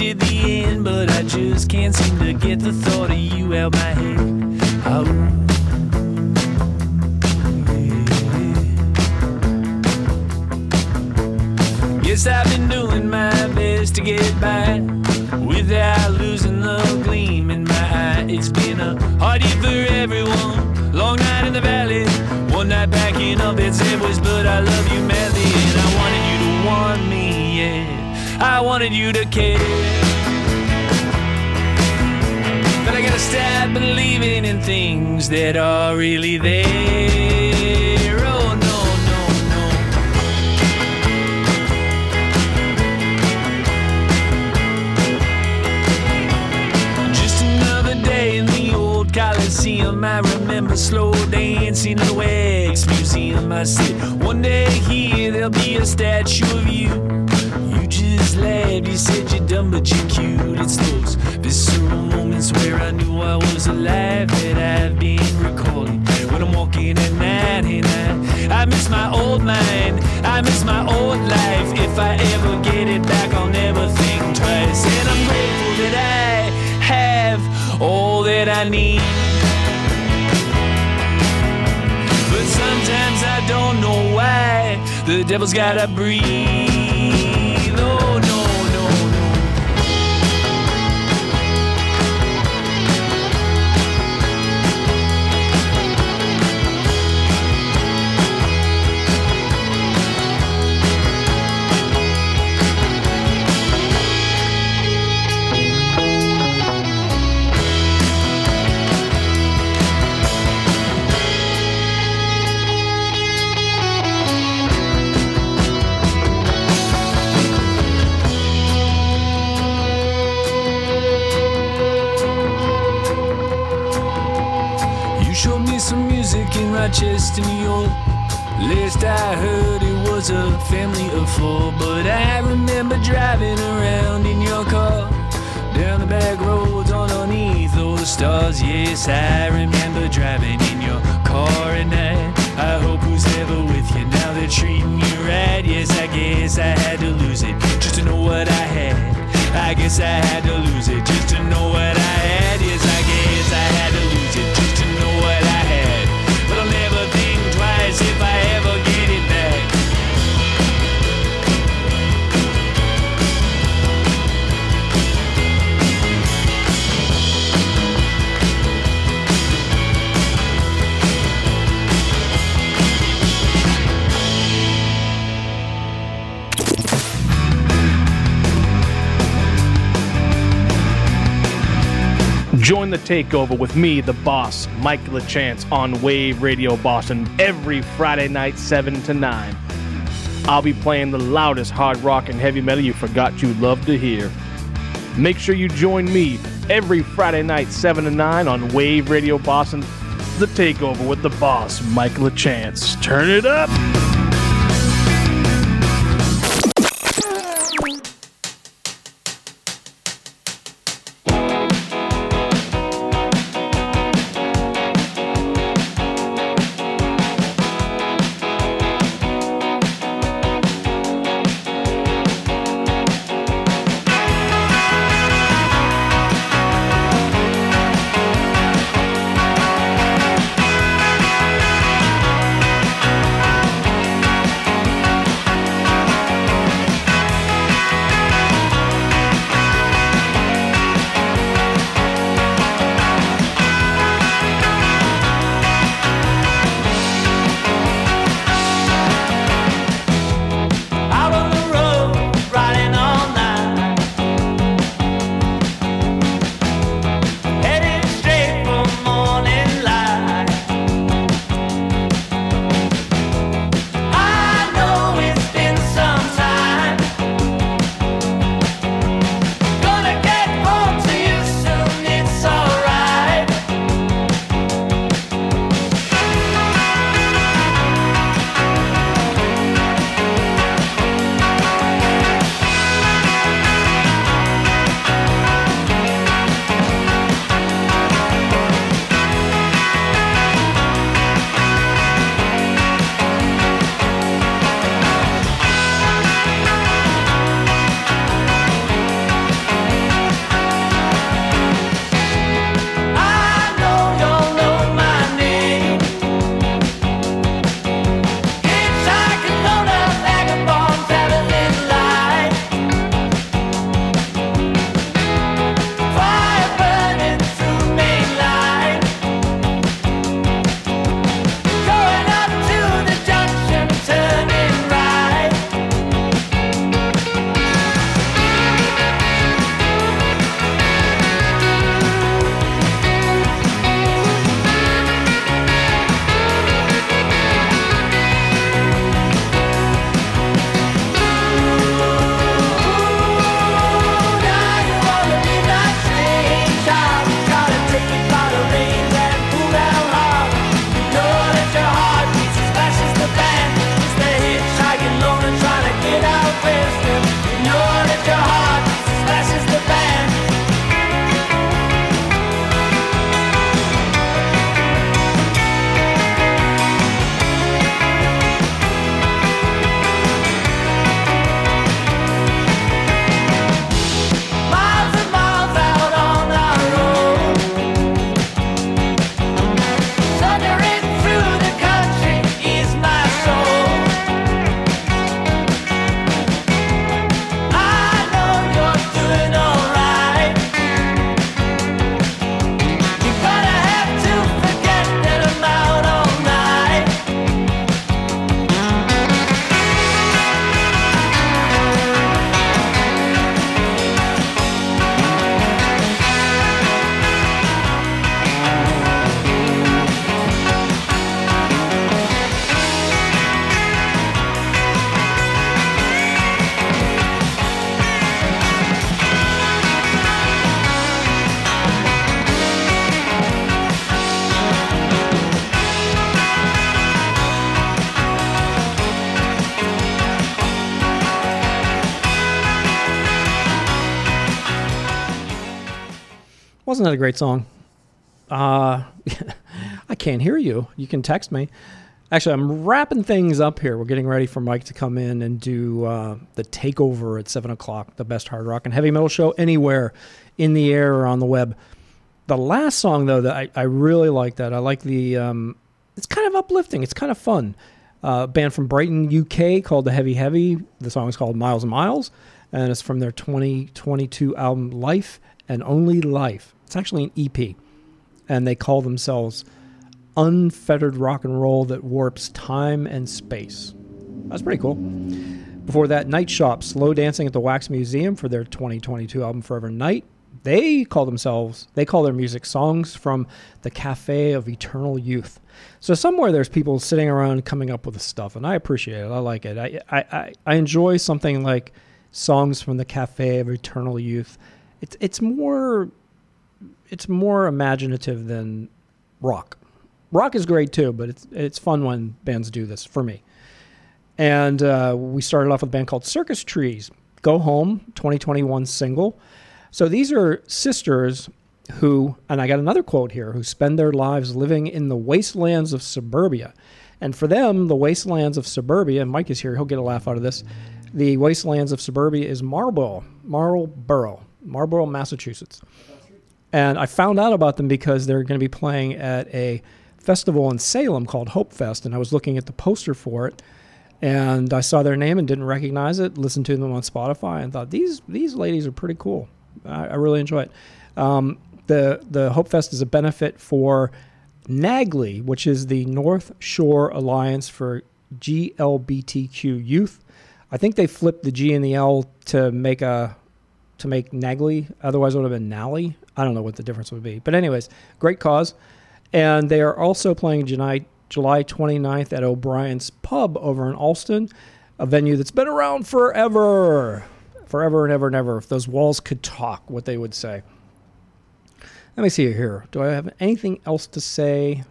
Accepted the showed me some music in Rochester, New York. Last I heard, it was a family of four. But I remember driving around in your car. Down the back roads underneath those stars. Yes, I remember driving in your car at night. I hope who's ever with you now they're treating you right. Yes, I guess I had to lose it just to know what I had. I guess I had to lose it just to know what I had. Yes, Join the takeover with me, the boss, Mike LaChance, on Wave Radio Boston every Friday night, 7 to 9. I'll be playing the loudest hard rock and heavy metal you forgot you'd love to hear. Make sure you join me every Friday night, 7 to 9 on Wave Radio Boston, the takeover with the boss, Mike LaChance. Turn it up! Wasn't a great song? Uh, [LAUGHS] I can't hear you. You can text me. Actually, I'm wrapping things up here. We're getting ready for Mike to come in and do uh, the takeover at 7 o'clock, the best hard rock and heavy metal show anywhere in the air or on the web. The last song, though, that I, I really like that. I like the, um, it's kind of uplifting. It's kind of fun. Uh, band from Brighton, UK called The Heavy Heavy. The song is called Miles and Miles, and it's from their 2022 album Life and Only Life. It's actually an EP, and they call themselves Unfettered Rock and Roll That Warps Time and Space. That's pretty cool. Before that, Night Shop, Slow Dancing at the Wax Museum for their 2022 album Forever Night. They call themselves, they call their music songs from the Cafe of Eternal Youth. So somewhere there's people sitting around coming up with stuff, and I appreciate it. I like it. I, I, I, I enjoy something like songs from the Cafe of Eternal Youth. It's it's more it's more imaginative than rock. Rock is great too, but it's it's fun when bands do this for me. And uh, we started off with a band called Circus Trees. Go Home, 2021 single. So these are sisters who, and I got another quote here, who spend their lives living in the wastelands of suburbia. And for them, the wastelands of suburbia, and Mike is here, he'll get a laugh out of this. The wastelands of suburbia is Marlborough, Marlborough, Marlborough, Massachusetts. And I found out about them because they're going to be playing at a festival in Salem called Hope Fest. And I was looking at the poster for it and I saw their name and didn't recognize it. Listened to them on Spotify and thought these these ladies are pretty cool. I, I really enjoy it. Um, the the Hope Fest is a benefit for NAGLY, which is the North Shore Alliance for GLBTQ Youth. I think they flipped the G and the L to make a to make NAGLY. Otherwise, it would have been NALI. I don't know what the difference would be. But anyways, great cause. And they are also playing July, July 29th at O'Brien's Pub over in Allston, a venue that's been around forever. Forever and ever and ever. If those walls could talk, what they would say. Let me see here. Do I have anything else to say?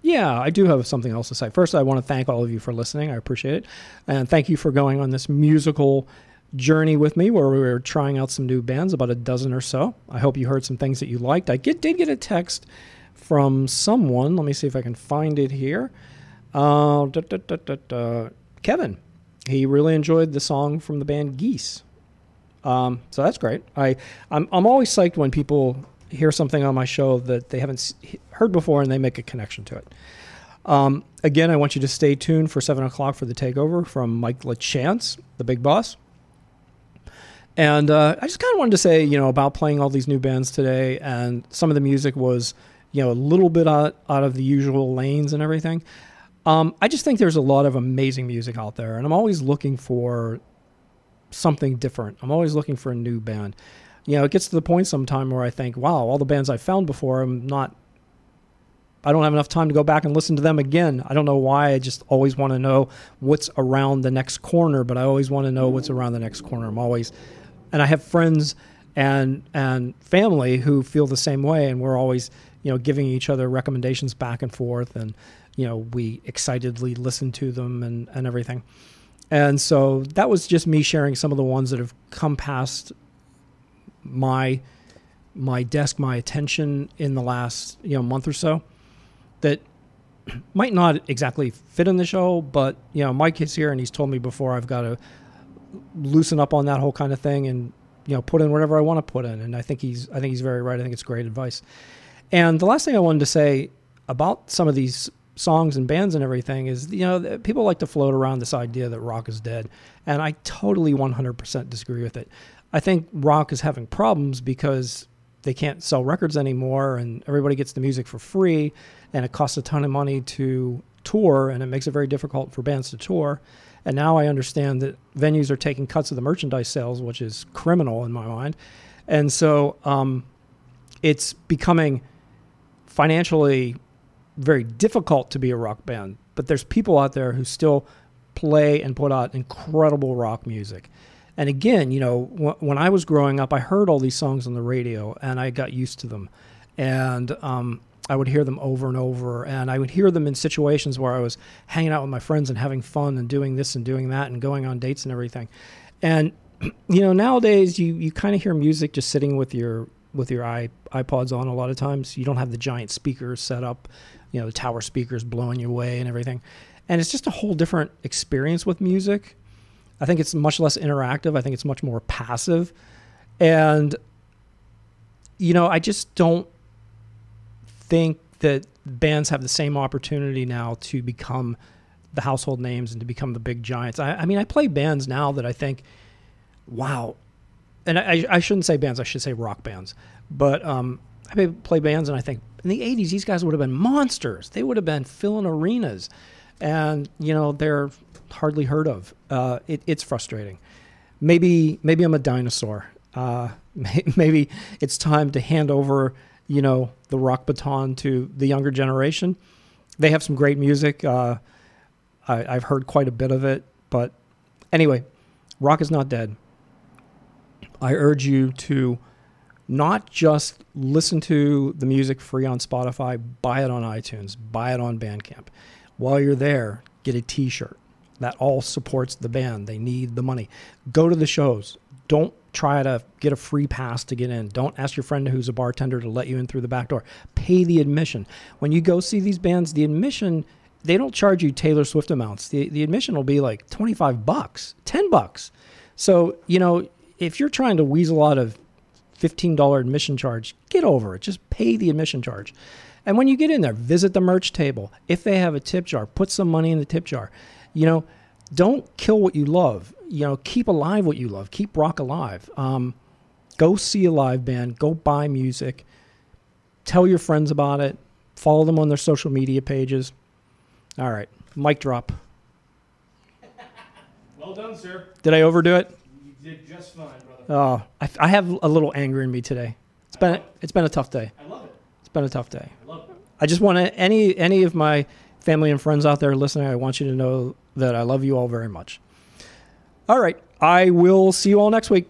Yeah, I do have something else to say. First, I want to thank all of you for listening. I appreciate it. And thank you for going on this musical journey with me where we were trying out some new bands, about a dozen or so. I hope you heard some things that you liked. I get, did get a text from someone. Let me see if I can find it here. Uh, da, da, da. Kevin. He really enjoyed the song from the band Geese. Um, so that's great. I, I'm, I'm always psyched when people hear something on my show that they haven't heard before and they make a connection to it. Um, again, I want you to stay tuned for 7 o'clock for the takeover from Mike LaChance, the big boss. And uh, I just kind of wanted to say, you know, about playing all these new bands today, and some of the music was, you know, a little bit out, out of the usual lanes and everything. Um, I just think there's a lot of amazing music out there, and I'm always looking for something different. I'm always looking for a new band. You know, it gets to the point sometime where I think, wow, all the bands I found before, I'm not. I don't have enough time to go back and listen to them again. I don't know why. I just always want to know what's around the next corner, but I always want to know what's around the next corner. I'm always, and I have friends and and family who feel the same way, and we're always, you know, giving each other recommendations back and forth, and you know, we excitedly listen to them and and everything. And so that was just me sharing some of the ones that have come past my my desk, my attention in the last you know month or so that [CLEARS THROAT] might not exactly fit in the show, but you know Mike is here and he's told me before I've got to loosen up on that whole kind of thing and you know put in whatever I want to put in, and I think he's I think he's very right. I think it's great advice. And the last thing I wanted to say about some of these songs and bands and everything is you know people like to float around this idea that rock is dead, and I totally 100% disagree with it. I think rock is having problems because they can't sell records anymore and everybody gets the music for free and it costs a ton of money to tour and it makes it very difficult for bands to tour and now i understand that venues are taking cuts of the merchandise sales which is criminal in my mind and so um, it's becoming financially very difficult to be a rock band but there's people out there who still play and put out incredible rock music and again, you know, wh- when I was growing up, I heard all these songs on the radio and I got used to them. And um, I would hear them over and over. And I would hear them in situations where I was hanging out with my friends and having fun and doing this and doing that and going on dates and everything. And, [CLEARS THROAT] you know, nowadays you, you kind of hear music just sitting with your with your iPods on a lot of times. You don't have the giant speakers set up, you know, the tower speakers blowing you away and everything. And it's just a whole different experience with music. I think it's much less interactive. I think it's much more passive. And you know, I just don't think that bands have the same opportunity now to become the household names and to become the big giants. I, I mean, I play bands now that I think, wow, and I, I shouldn't say bands, I should say rock bands. But um, I play bands and I think in the 80s, these guys would have been monsters. They would have been filling arenas. And, you know, they're hardly heard of. Uh, it, it's frustrating. Maybe, maybe I'm a dinosaur. Uh, [LAUGHS] maybe it's time to hand over, you know, the rock baton to the younger generation. They have some great music. Uh, I, I've heard quite a bit of it. But anyway, rock is not dead. I urge you to not just listen to the music free on Spotify, buy it on iTunes, buy it on Bandcamp. While you're there, get a t shirt. That all supports the band. They need the money. Go to the shows. Don't try to get a free pass to get in. Don't ask your friend who's a bartender to let you in through the back door. Pay the admission. When you go see these bands, the admission they don't charge you Taylor Swift amounts. The the admission will be like 25 bucks, 10 bucks. So, you know, if you're trying to weasel out of $15 admission charge, get over it. Just pay the admission charge. And when you get in there, visit the merch table. If they have a tip jar, put some money in the tip jar. You know, don't kill what you love. You know, keep alive what you love. Keep rock alive. Um, go see a live band. Go buy music. Tell your friends about it. Follow them on their social media pages. All right, mic drop. [LAUGHS] Well done, sir. Did I overdo it? You did just fine, brother. Oh, I, I have a little anger in me today. It's been it's been a tough day. I love it. It's been a tough day. I love it. I just want to any any of my family and friends out there listening. I want you to know that I love you all very much. All right, I will see you all next week.